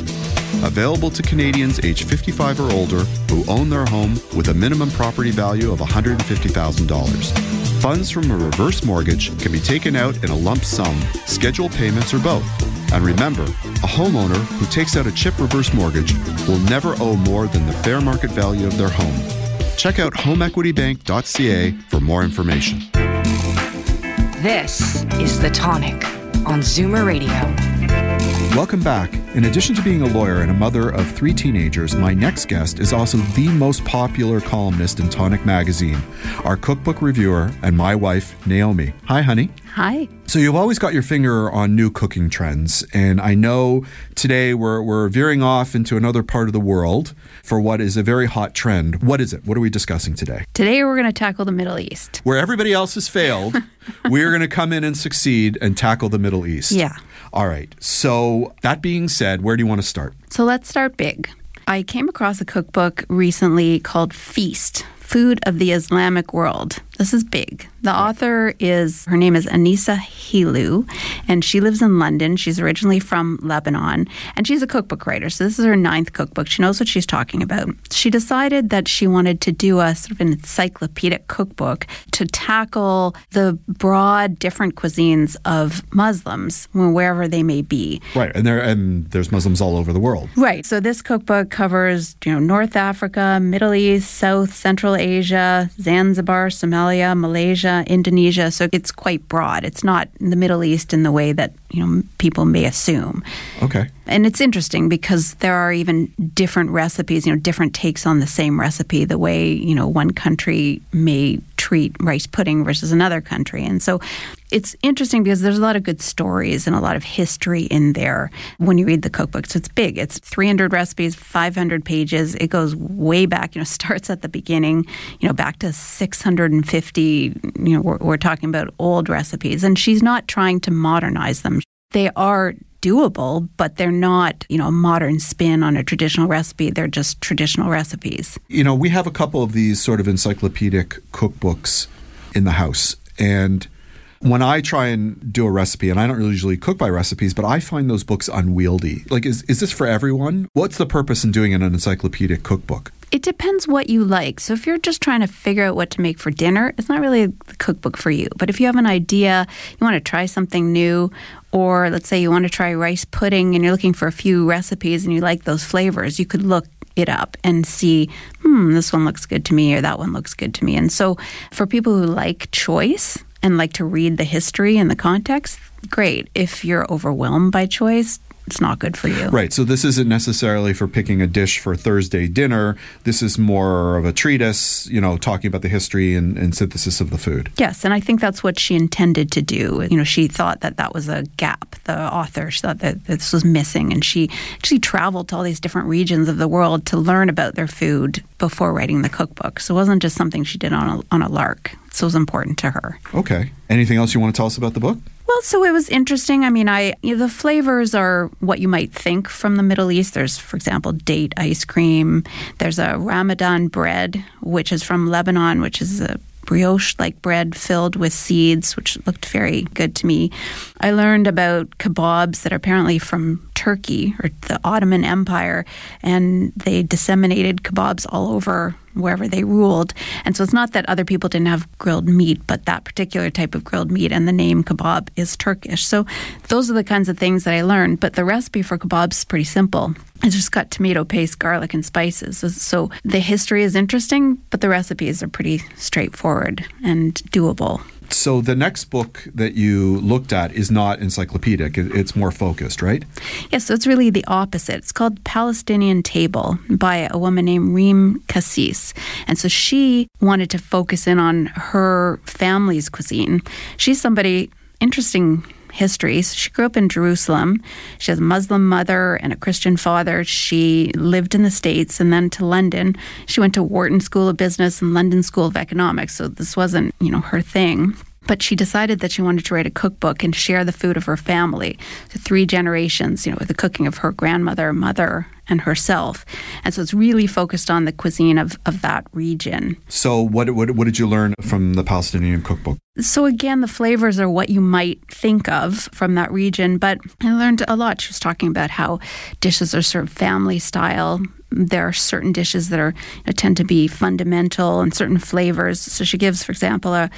S4: Available to Canadians aged 55 or older who own their home with a minimum property value of $150,000. Funds from a reverse mortgage can be taken out in a lump sum, scheduled payments, or both. And remember, a homeowner who takes out a CHIP reverse mortgage will never owe more than the fair market value of their home. Check out homeequitybank.ca for more information.
S5: This is The Tonic on Zoomer Radio.
S4: Welcome back. In addition to being a lawyer and a mother of three teenagers, my next guest is also the most popular columnist in Tonic Magazine, our cookbook reviewer, and my wife, Naomi. Hi, honey.
S8: Hi.
S4: So you've always got your finger on new cooking trends, and I know today we're, we're veering off into another part of the world for what is a very hot trend. What is it? What are we discussing today?
S8: Today we're going to tackle the Middle East.
S4: Where everybody else has failed, we're going to come in and succeed and tackle the Middle East.
S8: Yeah.
S4: All right. So that being said, where do you want to start?
S8: So let's start big. I came across a cookbook recently called Feast Food of the Islamic World. This is big. The author is, her name is Anissa Helou, and she lives in London. She's originally from Lebanon, and she's a cookbook writer. So this is her ninth cookbook. She knows what she's talking about. She decided that she wanted to do a sort of an encyclopedic cookbook to tackle the broad, different cuisines of Muslims, wherever they may be.
S4: Right, and there and there's Muslims all over the world.
S8: Right. So this cookbook covers, you know, North Africa, Middle East, South, Central Asia, Zanzibar, Somalia, Malaysia, Indonesia. So it's quite broad. It's not in the Middle East in the way that, you know, people may assume.
S4: Okay.
S8: And it's interesting because there are even different recipes, you know, different takes on the same recipe, the way, you know, one country may treat rice pudding versus another country. And so it's interesting because there's a lot of good stories and a lot of history in there when you read the cookbook. So it's big. It's 300 recipes, 500 pages. It goes way back, you know, starts at the beginning, you know, back to 650, you know, we're, we're talking about old recipes. And she's not trying to modernize them. They are doable, but they're not, you know, a modern spin on a traditional recipe. They're just traditional recipes.
S4: You know, we have a couple of these sort of encyclopedic cookbooks in the house, and When I try and do a recipe, and I don't usually cook by recipes, but I find those books unwieldy. Like, is, is this for everyone? What's the purpose in doing an encyclopedic cookbook?
S8: It depends what you like. So if you're just trying to figure out what to make for dinner, it's not really a cookbook for you. But if you have an idea, you want to try something new, or let's say you want to try rice pudding and you're looking for a few recipes and you like those flavors, you could look it up and see, hmm, this one looks good to me or that one looks good to me. And so for people who like choice and like to read the history and the context, great. If you're overwhelmed by choice, it's not good for you.
S4: Right. So this isn't necessarily for picking a dish for Thursday dinner. This is more of a treatise, you know, talking about the history and, and, synthesis of the food.
S8: Yes, and I think that's what she intended to do. You know, she thought that that was a gap. The author she thought that this was missing, and she actually traveled to all these different regions of the world to learn about their food before writing the cookbook. So it wasn't just something she did on a, on a lark. It was important to her.
S4: Okay. Anything else you want to tell us about the book?
S8: Well, so it was interesting. I mean, I you know, the flavors are what you might think from the Middle East. There's, for example, date ice cream. There's a Ramadan bread, which is from Lebanon, which is a brioche like bread filled with seeds, which looked very good to me. I learned about kebabs that are apparently from Turkey or the Ottoman Empire, and they disseminated kebabs all over wherever they ruled. And so it's not that other people didn't have grilled meat, but that particular type of grilled meat and the name kebab is Turkish. So those are the kinds of things that I learned. But the recipe for kebabs is pretty simple. It's just got tomato paste, garlic, and spices. So, the history is interesting, but the recipes are pretty straightforward and doable.
S4: So the next book that you looked at is not encyclopedic. It's more focused, right?
S8: Yes, so it's really the opposite. It's called Palestinian Table by a woman named Reem Kassis. And so she wanted to focus in on her family's cuisine. She's somebody interesting history. So she grew up in Jerusalem. She has a Muslim mother and a Christian father. She lived in the States and then to London. She went to Wharton School of Business and London School of Economics. So this wasn't, you know, her thing. But she decided that she wanted to write a cookbook and share the food of her family. So three generations, you know, the cooking of her grandmother, mother, and herself. And so it's really focused on the cuisine of, of that region.
S4: So, what, what, what did you learn from the Palestinian cookbook?
S8: So, again, the flavors are what you might think of from that region, but I learned a lot. She was talking about how dishes are sort of family style. There are certain dishes that are you know, tend to be fundamental and certain flavors. So she gives, for example, a,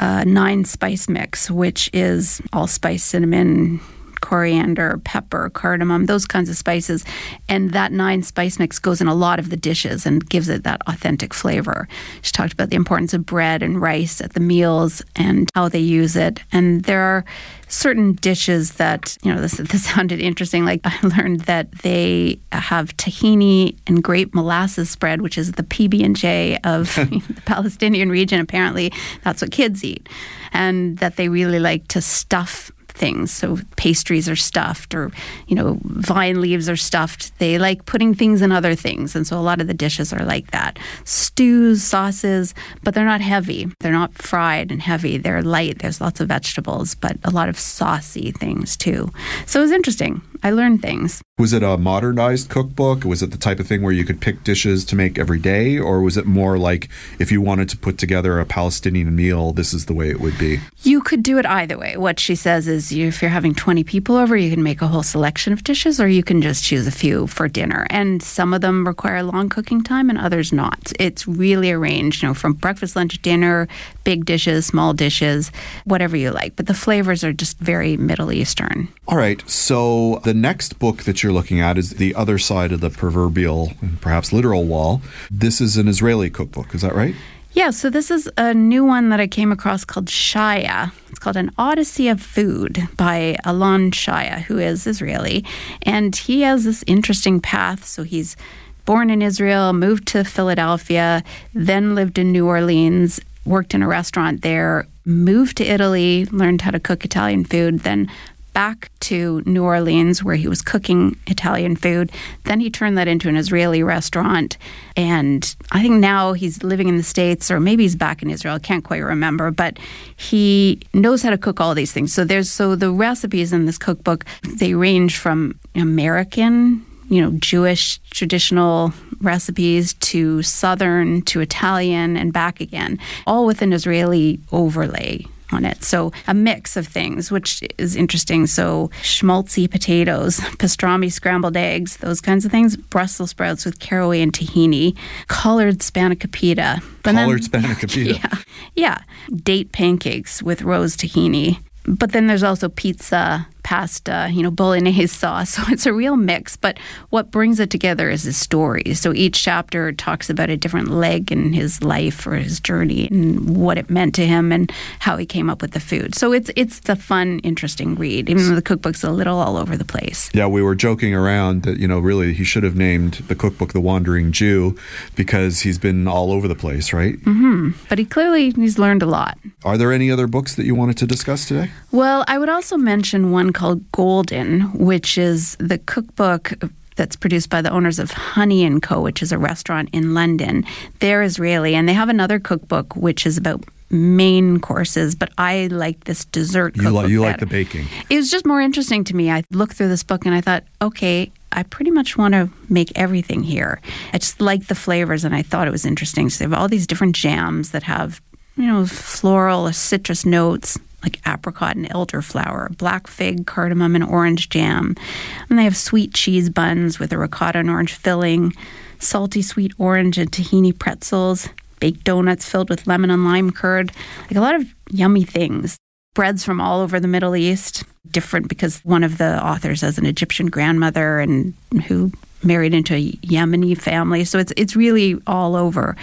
S8: a nine spice mix, which is allspice, cinnamon, coriander, pepper, cardamom, those kinds of spices. And that nine spice mix goes in a lot of the dishes and gives it that authentic flavor. She talked about the importance of bread and rice at the meals and how they use it. And there are certain dishes that, you know, this, this sounded interesting. Like I learned that they have tahini and grape molasses spread, which is the PB&J of the Palestinian region. Apparently, that's what kids eat. And that they really like to stuff things. So pastries are stuffed, or you know, vine leaves are stuffed. They like putting things in other things, and so a lot of the dishes are like that. Stews, sauces, but they're not heavy. They're not fried and heavy. They're light. There's lots of vegetables, but a lot of saucy things too. So it was interesting. I learned things.
S4: Was it a modernized cookbook? Was it the type of thing where you could pick dishes to make every day? Or was it more like if you wanted to put together a Palestinian meal, this is the way it would be?
S8: You could do it either way. What she says is if you're having 20 people over, you can make a whole selection of dishes, or you can just choose a few for dinner. And some of them require long cooking time and others not. It's really arranged, you know, from breakfast, lunch, dinner, big dishes, small dishes, whatever you like. But the flavors are just very Middle Eastern.
S4: All right. So the next book that you're looking at is The Other Side of the Proverbial and perhaps literal wall. This is an Israeli cookbook, is that right?
S8: Yeah, so this is a new one that I came across called Shaya. Called An Odyssey of Food by Alon Shaya, who is Israeli. And he has this interesting path. So he's born in Israel, moved to Philadelphia, then lived in New Orleans, worked in a restaurant there, moved to Italy, learned how to cook Italian food, then back to New Orleans where he was cooking Italian food. Then he turned that into an Israeli restaurant. And I think now he's living in the States or maybe he's back in Israel. I can't quite remember. But he knows how to cook all these things. So there's so the recipes in this cookbook, they range from American you know, Jewish traditional recipes to Southern to Italian and back again, all with an Israeli overlay on it. So a mix of things, which is interesting. So schmaltzy potatoes, pastrami scrambled eggs, those kinds of things, Brussels sprouts with caraway and tahini, collard spanakopita.
S4: Then, spanakopita.
S8: Yeah. Yeah. Date pancakes with rose tahini. But then there's also pizza, pasta, you know, bolognese sauce. So it's a real mix. But what brings it together is his story. So each chapter talks about a different leg in his life or his journey and what it meant to him and how he came up with the food. So it's it's a fun, interesting read, even though the cookbook's a little all over the place.
S4: Yeah, we were joking around that, you know, really he should have named the cookbook The Wandering Jew because he's been all over the place, right?
S8: Mm-hmm. But he clearly he's learned a lot.
S4: Are there any other books that you wanted to discuss today?
S8: Well, I would also mention one called Golden, which is the cookbook that's produced by the owners of Honey and Co., which is a restaurant in London. They're Israeli, and they have another cookbook which is about main courses, but I like this dessert.
S4: You like you like the baking.
S8: It was just more interesting to me. I looked through this book and I thought, okay, I pretty much want to make everything here. I just like the flavors, and I thought it was interesting. So they have all these different jams that have, you know, floral or citrus notes, like apricot and elderflower, black fig, cardamom, and orange jam. And they have sweet cheese buns with a ricotta and orange filling, salty sweet orange and tahini pretzels, baked donuts filled with lemon and lime curd, like a lot of yummy things. Breads from all over the Middle East, different because one of the authors has an Egyptian grandmother and who married into a Yemeni family. So it's it's really all over.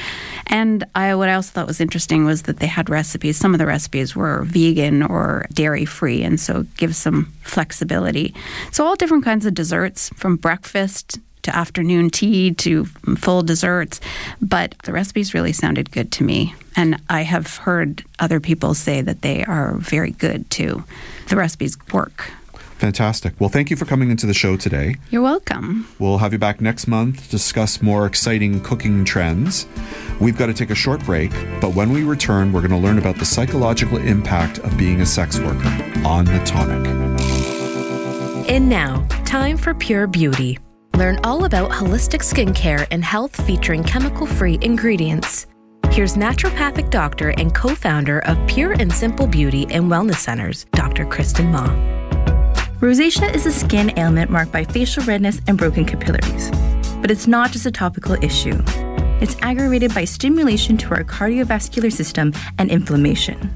S8: And I what I also thought was interesting was that they had recipes. Some of the recipes were vegan or dairy free, and so it gives some flexibility. So all different kinds of desserts from breakfast to afternoon tea to full desserts. But the recipes really sounded good to me. And I have heard other people say that they are very good too. The recipes work.
S4: Fantastic. Well, thank you for coming into the show today.
S8: You're welcome.
S4: We'll have you back next month to discuss more exciting cooking trends. We've got to take a short break, but when we return, we're going to learn about the psychological impact of being a sex worker on the tonic.
S5: And now, time for Pure Beauty. Learn all about holistic skincare and health featuring chemical free ingredients. Here's naturopathic doctor and co founder of Pure and Simple Beauty and Wellness Centers, Dr. Kristen Ma.
S9: Rosacea is a skin ailment marked by facial redness and broken capillaries. But it's not just a topical issue. It's aggravated by stimulation to our cardiovascular system and inflammation.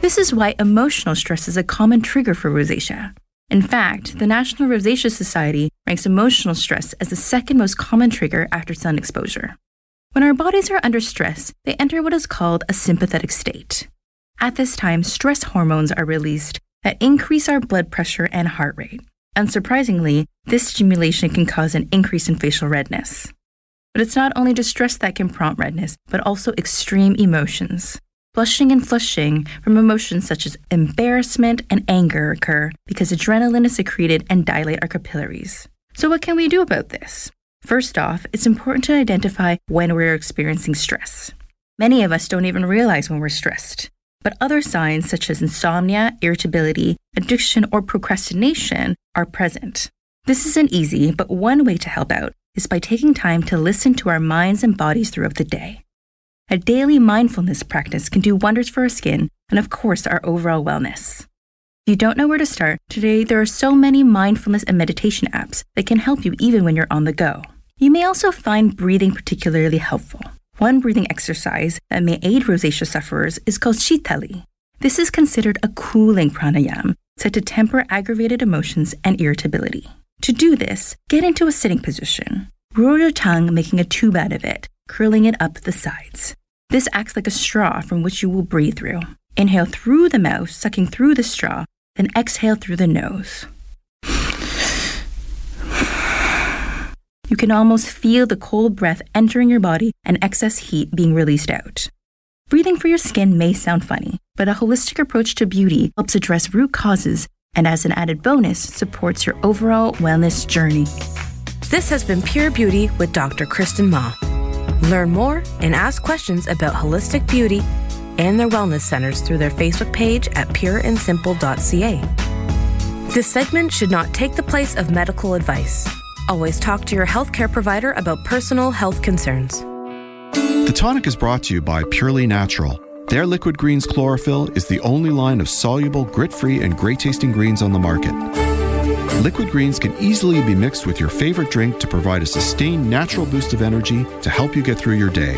S9: This is why emotional stress is a common trigger for rosacea. In fact, the National Rosacea Society ranks emotional stress as the second most common trigger after sun exposure. When our bodies are under stress, they enter what is called a sympathetic state. At this time, stress hormones are released that increase our blood pressure and heart rate. Unsurprisingly, this stimulation can cause an increase in facial redness. But it's not only distress that can prompt redness, but also extreme emotions. Blushing and flushing from emotions such as embarrassment and anger occur because adrenaline is secreted and dilate our capillaries. So, what can we do about this? First off, it's important to identify when we're experiencing stress. Many of us don't even realize when we're stressed, but other signs such as insomnia, irritability, addiction, or procrastination are present. This isn't easy, but one way to help out is by taking time to listen to our minds and bodies throughout the day. A daily mindfulness practice can do wonders for our skin and, of course, our overall wellness. If you don't know where to start, today there are so many mindfulness and meditation apps that can help you even when you're on the go. You may also find breathing particularly helpful. One breathing exercise that may aid rosacea sufferers is called Shitali. This is considered a cooling pranayam set to temper aggravated emotions and irritability. To do this, get into a sitting position. Roll your tongue, making a tube out of it, curling it up the sides. This acts like a straw from which you will breathe through. Inhale through the mouth, sucking through the straw, then exhale through the nose. You can almost feel the cold breath entering your body and excess heat being released out. Breathing for your skin may sound funny, but a holistic approach to beauty helps address root causes and, as an added bonus, supports your overall wellness journey.
S5: This has been Pure Beauty with Dr. Kristen Ma. Learn more and ask questions about holistic beauty and their wellness centers through their Facebook page at pureandsimple.ca. This segment should not take the place of medical advice. Always talk to your healthcare provider about personal health concerns.
S4: The Tonic is brought to you by Purely Natural. Their Liquid Greens chlorophyll is the only line of soluble, grit free, and great tasting greens on the market. Liquid greens can easily be mixed with your favorite drink to provide a sustained natural boost of energy to help you get through your day.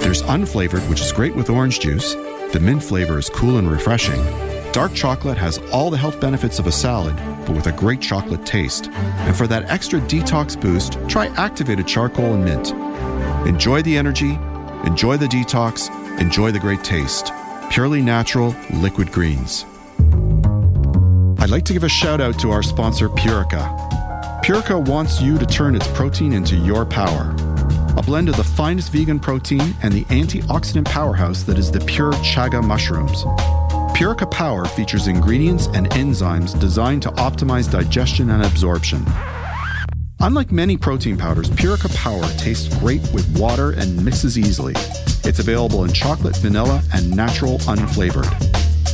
S4: There's unflavored, which is great with orange juice. The mint flavor is cool and refreshing. Dark chocolate has all the health benefits of a salad, but with a great chocolate taste. And for that extra detox boost, try activated charcoal and mint. Enjoy the energy, enjoy the detox, enjoy the great taste. Purely natural liquid greens. I'd like to give a shout out to our sponsor, Purica. Purica wants you to turn its protein into your power. A blend of the finest vegan protein and the antioxidant powerhouse that is the pure chaga mushrooms. Purica Power features ingredients and enzymes designed to optimize digestion and absorption. Unlike many protein powders, Purica Power tastes great with water and mixes easily. It's available in chocolate, vanilla, and natural unflavored.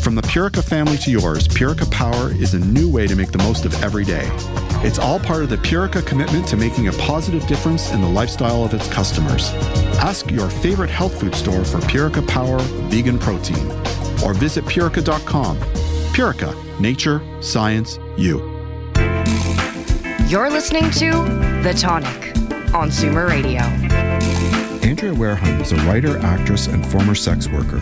S4: From the Purica family to yours, Purica Power is a new way to make the most of every day. It's all part of the Purica commitment to making a positive difference in the lifestyle of its customers. Ask your favorite health food store for Purica Power vegan protein or visit purica.com. Purica, nature, science, you.
S10: You're listening to The Tonic on Zoomer Radio.
S4: Andrea Werhun is a writer, actress, and former sex worker.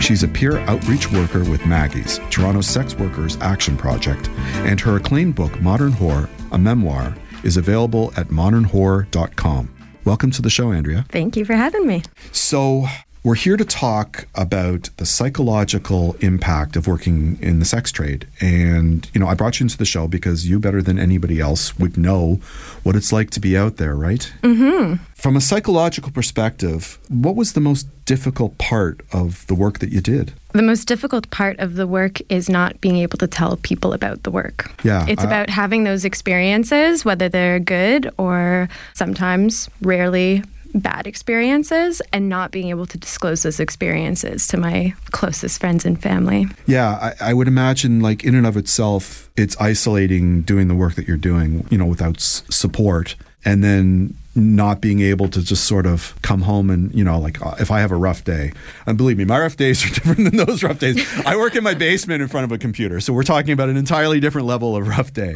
S4: She's a peer outreach worker with Maggie's, Toronto's Sex Workers Action Project, and her acclaimed book, Modern Whore, a memoir, is available at modernwhore.com. Welcome to the show, Andrea.
S11: Thank you for having me.
S4: So, we're here to talk about the psychological impact of working in the sex trade. And, you know, I brought you into the show because you, better than anybody else, would know what it's like to be out there, right?
S11: Mm-hmm.
S4: From a psychological perspective, what was the most difficult part of the work that you did?
S11: The most difficult part of the work is not being able to tell people about the work.
S4: Yeah.
S11: It's about having those experiences, whether they're good or sometimes, rarely, bad experiences, and not being able to disclose those experiences to my closest friends and family.
S4: Yeah, I, I would imagine, like, in and of itself, it's isolating doing the work that you're doing, you know, without s- support. And then not being able to just sort of come home and, you know, like uh, if I have a rough day, and believe me, my rough days are different than those rough days. I work in my basement in front of a computer. So we're talking about an entirely different level of rough day.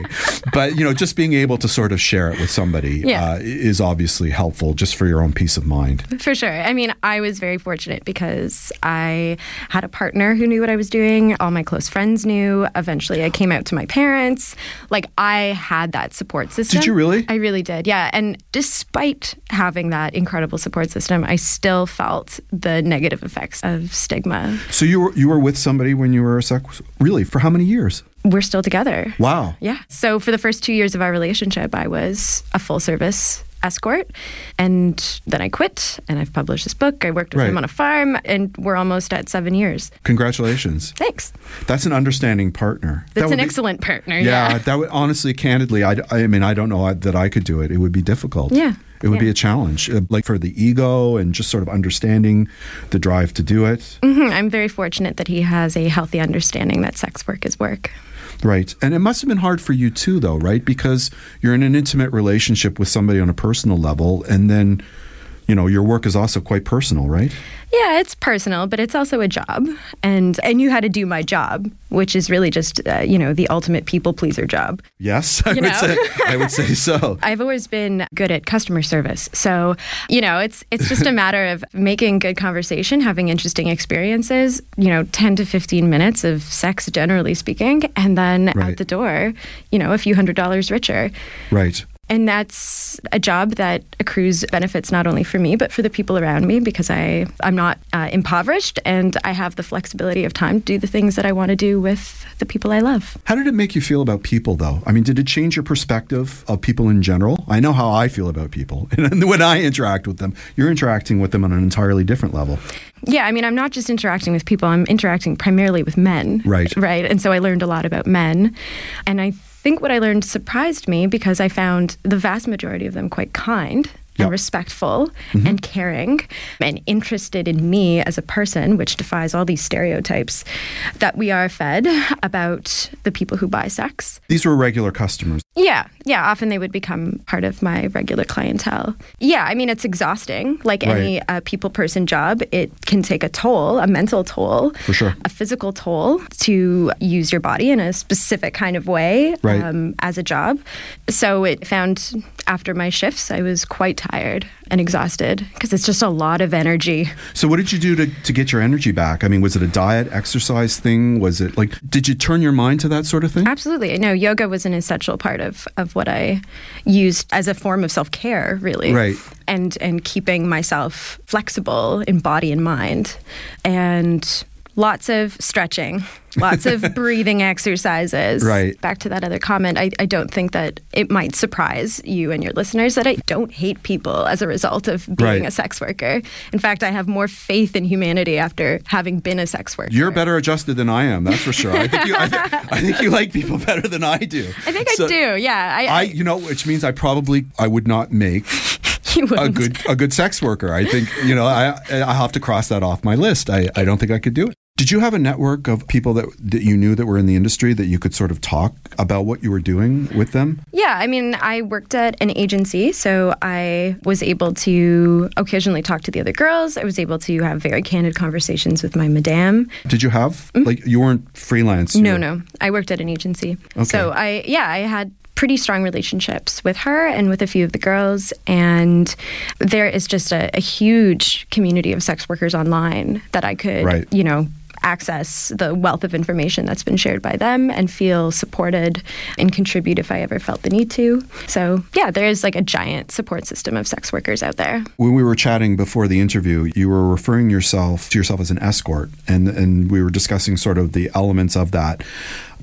S4: But, you know, just being able to sort of share it with somebody
S11: Yeah.
S4: uh, is obviously helpful just for your own peace of mind.
S11: For sure. I mean, I was very fortunate because I had a partner who knew what I was doing. All my close friends knew. Eventually, I came out to my parents. Like, I had that support system.
S4: Did you really?
S11: I really did. Yeah. And despite having that incredible support system, I still felt the negative effects of stigma.
S4: So you were you were with somebody when you were a sex really for how many years?
S11: We're still together.
S4: Wow.
S11: Yeah. So for the first two years of our relationship, I was a full service escort. And then I quit and I've published this book. I worked with
S4: Right.
S11: him on a farm and we're almost at seven years.
S4: Congratulations.
S11: Thanks.
S4: That's an understanding partner.
S11: That's
S4: would
S11: an
S4: be-
S11: excellent partner.
S4: Yeah,
S11: Yeah.
S4: that would honestly, candidly, I, I mean, I don't know that I could do it. It would be difficult.
S11: Yeah,
S4: It would be a challenge, uh, like for the ego and just sort of understanding the drive to do it.
S11: Mhm. I'm very fortunate that he has a healthy understanding that sex work is work.
S4: Right. And it must have been hard for you too, though, right? Because you're in an intimate relationship with somebody on a personal level, and then, you know, your work is also quite personal, right?
S11: Yeah, it's personal, but it's also a job, and I knew how to do my job, which is really just uh, you know the ultimate people pleaser job.
S4: Yes, I
S11: You
S4: would
S11: know?
S4: say. I would say so.
S11: I've always been good at customer service. So, you know, it's it's just a matter of making good conversation, having interesting experiences, you know, 10 to 15 minutes of sex generally speaking, and then
S4: Right.
S11: out the door, you know, a few hundred dollars richer.
S4: Right.
S11: And that's a job that accrues benefits not only for me but for the people around me because I I'm not uh, impoverished and I have the flexibility of time to do the things that I want to do with the people I love.
S4: How did it make you feel about people, though? I mean, did it change your perspective of people in general? I know how I feel about people. And when I interact with them, you're interacting with them on an entirely different level.
S11: Yeah, I mean, I'm not just interacting with people, I'm interacting primarily with men.
S4: Right.
S11: Right. And so I learned a lot about men. And I think what I learned surprised me because I found the vast majority of them quite kind and
S4: Yep.
S11: respectful and caring and interested in me as a person, which defies all these stereotypes that we are fed about the people who buy sex.
S4: These were regular customers.
S11: Yeah, yeah. Often they would become part of my regular clientele. Yeah, I mean, it's exhausting. Like any uh, people person job, it can take a toll, a mental toll,
S4: For sure.
S11: a physical toll to use your body in a specific kind of way
S4: Right.
S11: um, as a job. So it found after my shifts, I was quite tired and exhausted because it's just a lot of energy.
S4: So, what did you do to, to get your energy back? I mean, was it a diet, exercise thing? Was it like, did you turn your mind to that sort of thing?
S11: Absolutely. No, yoga was an essential part of, of what I used as a form of self care, really.
S4: Right.
S11: And and keeping myself flexible in body and mind. And lots of stretching, lots of breathing exercises.
S4: Right.
S11: Back to that other comment, I, I don't think that it might surprise you and your listeners that I don't hate people as a result of being
S4: Right.
S11: a sex worker. In fact, I have more faith in humanity after having been a sex worker.
S4: You're better adjusted than I am, that's for sure. I think you, I, thi- I think you like people better than I do.
S11: I think
S4: So-
S11: I do. Yeah. I,
S4: I, you know, which means I probably I would not make a good a good sex worker. I think you know I I have to cross that off my list. I, I don't think I could do it. Did you have a network of people that that you knew that were in the industry that you could sort of talk about what you were doing with them?
S11: Yeah, I mean, I worked at an agency, so I was able to occasionally talk to the other girls. I was able to have very candid conversations with my madame.
S4: Did you have like you weren't freelance? you
S11: Mm-hmm. No,
S4: were-
S11: no, I worked at an agency.
S4: Okay.
S11: So I, yeah, I had pretty strong relationships with her and with a few of the girls. And there is just a, a huge community of sex workers online that I could,
S4: Right.
S11: you know, access the wealth of information that's been shared by them and feel supported and contribute if I ever felt the need to. So, yeah, there is like a giant support system of sex workers out there.
S4: When we were chatting before the interview, you were referring yourself to yourself as an escort, and and we were discussing sort of the elements of that,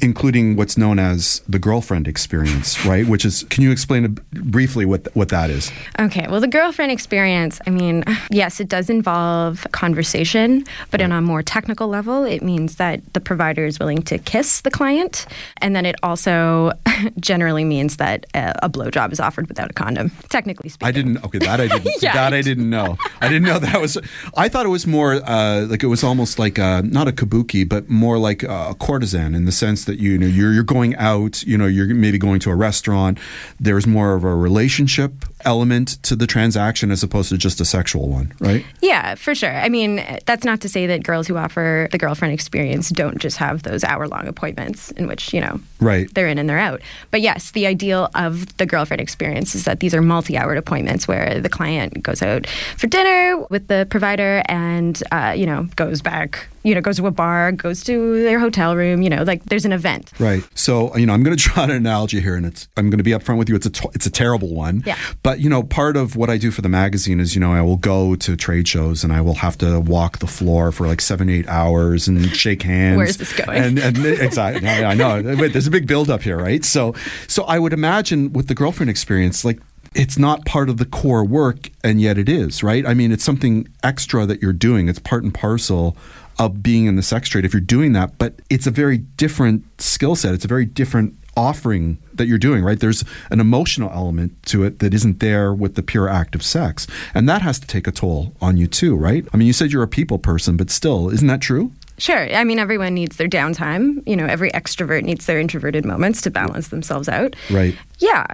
S4: including what's known as the girlfriend experience, right? Which is, can you explain briefly what what that is?
S11: Okay, well, the girlfriend experience, I mean, yes, it does involve conversation, but on a more technical level, it means that the provider is willing to kiss the client. And then it also generally means that a, a blowjob is offered without a condom, technically speaking.
S4: I didn't. Okay, that I didn't.
S11: Yeah.
S4: That I didn't know. I didn't know that was. I thought it was more uh, like it was almost like uh not a kabuki, but more like a courtesan in the sense that you know you're you're going out. You know, you're maybe going to a restaurant. There's more of a relationship element to the transaction as opposed to just a sexual one, right?
S11: Yeah, for sure. I mean, that's not to say that girls who offer the girlfriend experience don't just have those hour long appointments in which, you know,
S4: Right.
S11: they're in and they're out. But yes, the ideal of the girlfriend experience is that these are multi hour appointments where the client goes out for dinner with the provider and, uh, you know, goes back, you know, goes to a bar, goes to their hotel room, you know, like there's an event.
S4: Right. So you know, I'm going to draw an analogy here, and it's I'm going to be upfront with you. It's a t- it's a terrible one.
S11: Yeah.
S4: But you know, part of what I do for the magazine is you know I will go to trade shows and I will have to walk the floor for like seven eight hours and shake hands.
S11: Where's this going?
S4: And, and exactly, I I know. Wait, there's a big build up here, right? So so I would imagine with the girlfriend experience, like. It's not part of the core work, and yet it is, right? I mean, it's something extra that you're doing. It's part and parcel of being in the sex trade if you're doing that, but it's a very different skill set. It's a very different offering that you're doing, right? There's an emotional element to it that isn't there with the pure act of sex. And that has to take a toll on you too, right? I mean, you said you're a people person, but still, isn't that true?
S11: Sure. I mean, everyone needs their downtime. You know, every extrovert needs their introverted moments to balance themselves out.
S4: Right.
S11: Yeah.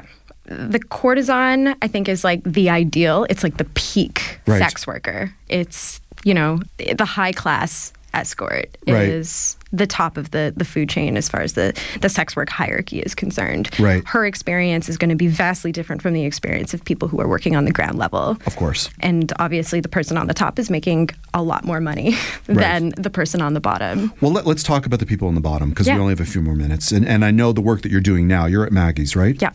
S11: The courtesan, I think, is like the ideal. It's like the peak
S4: Right.
S11: sex worker. It's, you know, the high class escort
S4: Right.
S11: is the top of the, the food chain as far as the, the sex work hierarchy is concerned.
S4: Right.
S11: Her experience is going to be vastly different from the experience of people who are working on the ground level.
S4: Of course.
S11: And obviously, the person on the top is making a lot more money than the person on the bottom.
S4: Well, let, us talk about the people on the bottom because
S11: Yeah.
S4: we only have a few more minutes. And, and I know the work that you're doing now. You're at Maggie's, right?
S11: Yeah.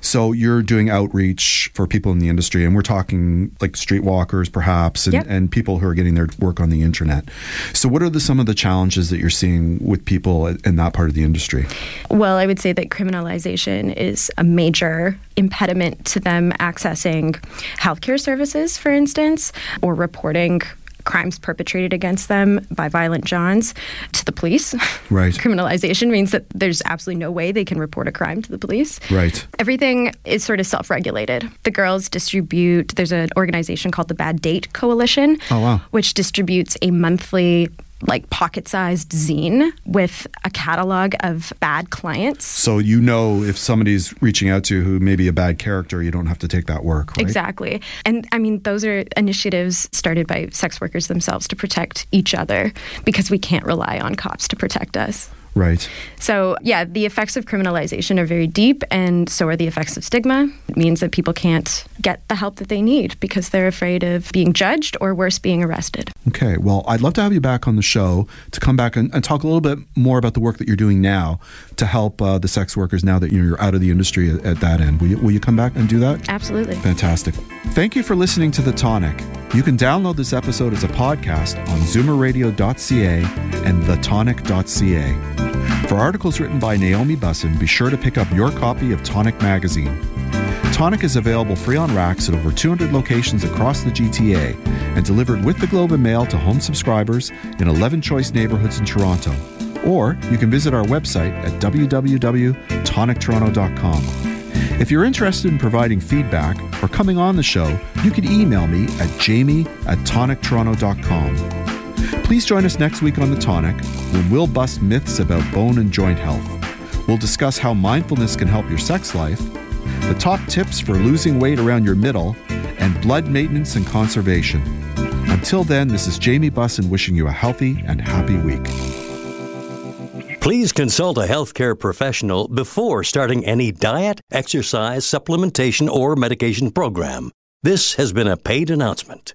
S4: So you're doing outreach for people in the industry, and we're talking like streetwalkers, perhaps, and,
S11: Yep.
S4: and people who are getting their work on the internet. So, what are the, some of the challenges that you're seeing with people in that part of the industry?
S11: Well, I would say that criminalization is a major impediment to them accessing healthcare services, for instance, or reporting crimes perpetrated against them by violent Johns to the police.
S4: Right.
S11: Criminalization means that there's absolutely no way they can report a crime to the police.
S4: Right.
S11: Everything is sort of self regulated. The girls distribute, there's an organization called the Bad Date Coalition,
S4: Oh, wow.
S11: which distributes a monthly like pocket-sized zine with a catalog of bad clients
S4: So you know if somebody's reaching out to you who may be a bad character, you don't have to take that work, right?
S11: Exactly. And I mean, those are initiatives started by sex workers themselves to protect each other because we can't rely on cops to protect us.
S4: Right.
S11: So, yeah, the effects of criminalization are very deep, and so are the effects of stigma. It means that people can't get the help that they need because they're afraid of being judged or worse, being arrested.
S4: Okay. Well, I'd love to have you back on the show to come back and, and talk a little bit more about the work that you're doing now to help uh, the sex workers now that you know, you're out of the industry at, at that end. Will you, will you come back and do that?
S11: Absolutely.
S4: Fantastic. Thank you for listening to The Tonic. You can download this episode as a podcast on zoomerradio.ca and thetonic.ca. For articles written by Naomi Bussin, be sure to pick up your copy of Tonic Magazine. Tonic is available free on racks at over 200 locations across the GTA and delivered with the Globe and Mail to home subscribers in 11 choice neighborhoods in Toronto. Or you can visit our website at www.tonictoronto.com. If you're interested in providing feedback or coming on the show, you can email me at jamie at tonictoronto.com. Please join us next week on The Tonic when we'll bust myths about bone and joint health. We'll discuss how mindfulness can help your sex life, the top tips for losing weight around your middle, and blood maintenance and conservation. Until then, this is Jamie Bussin wishing you a healthy and happy week.
S12: Please consult a healthcare professional before starting any diet, exercise, supplementation, or medication program. This has been a paid announcement.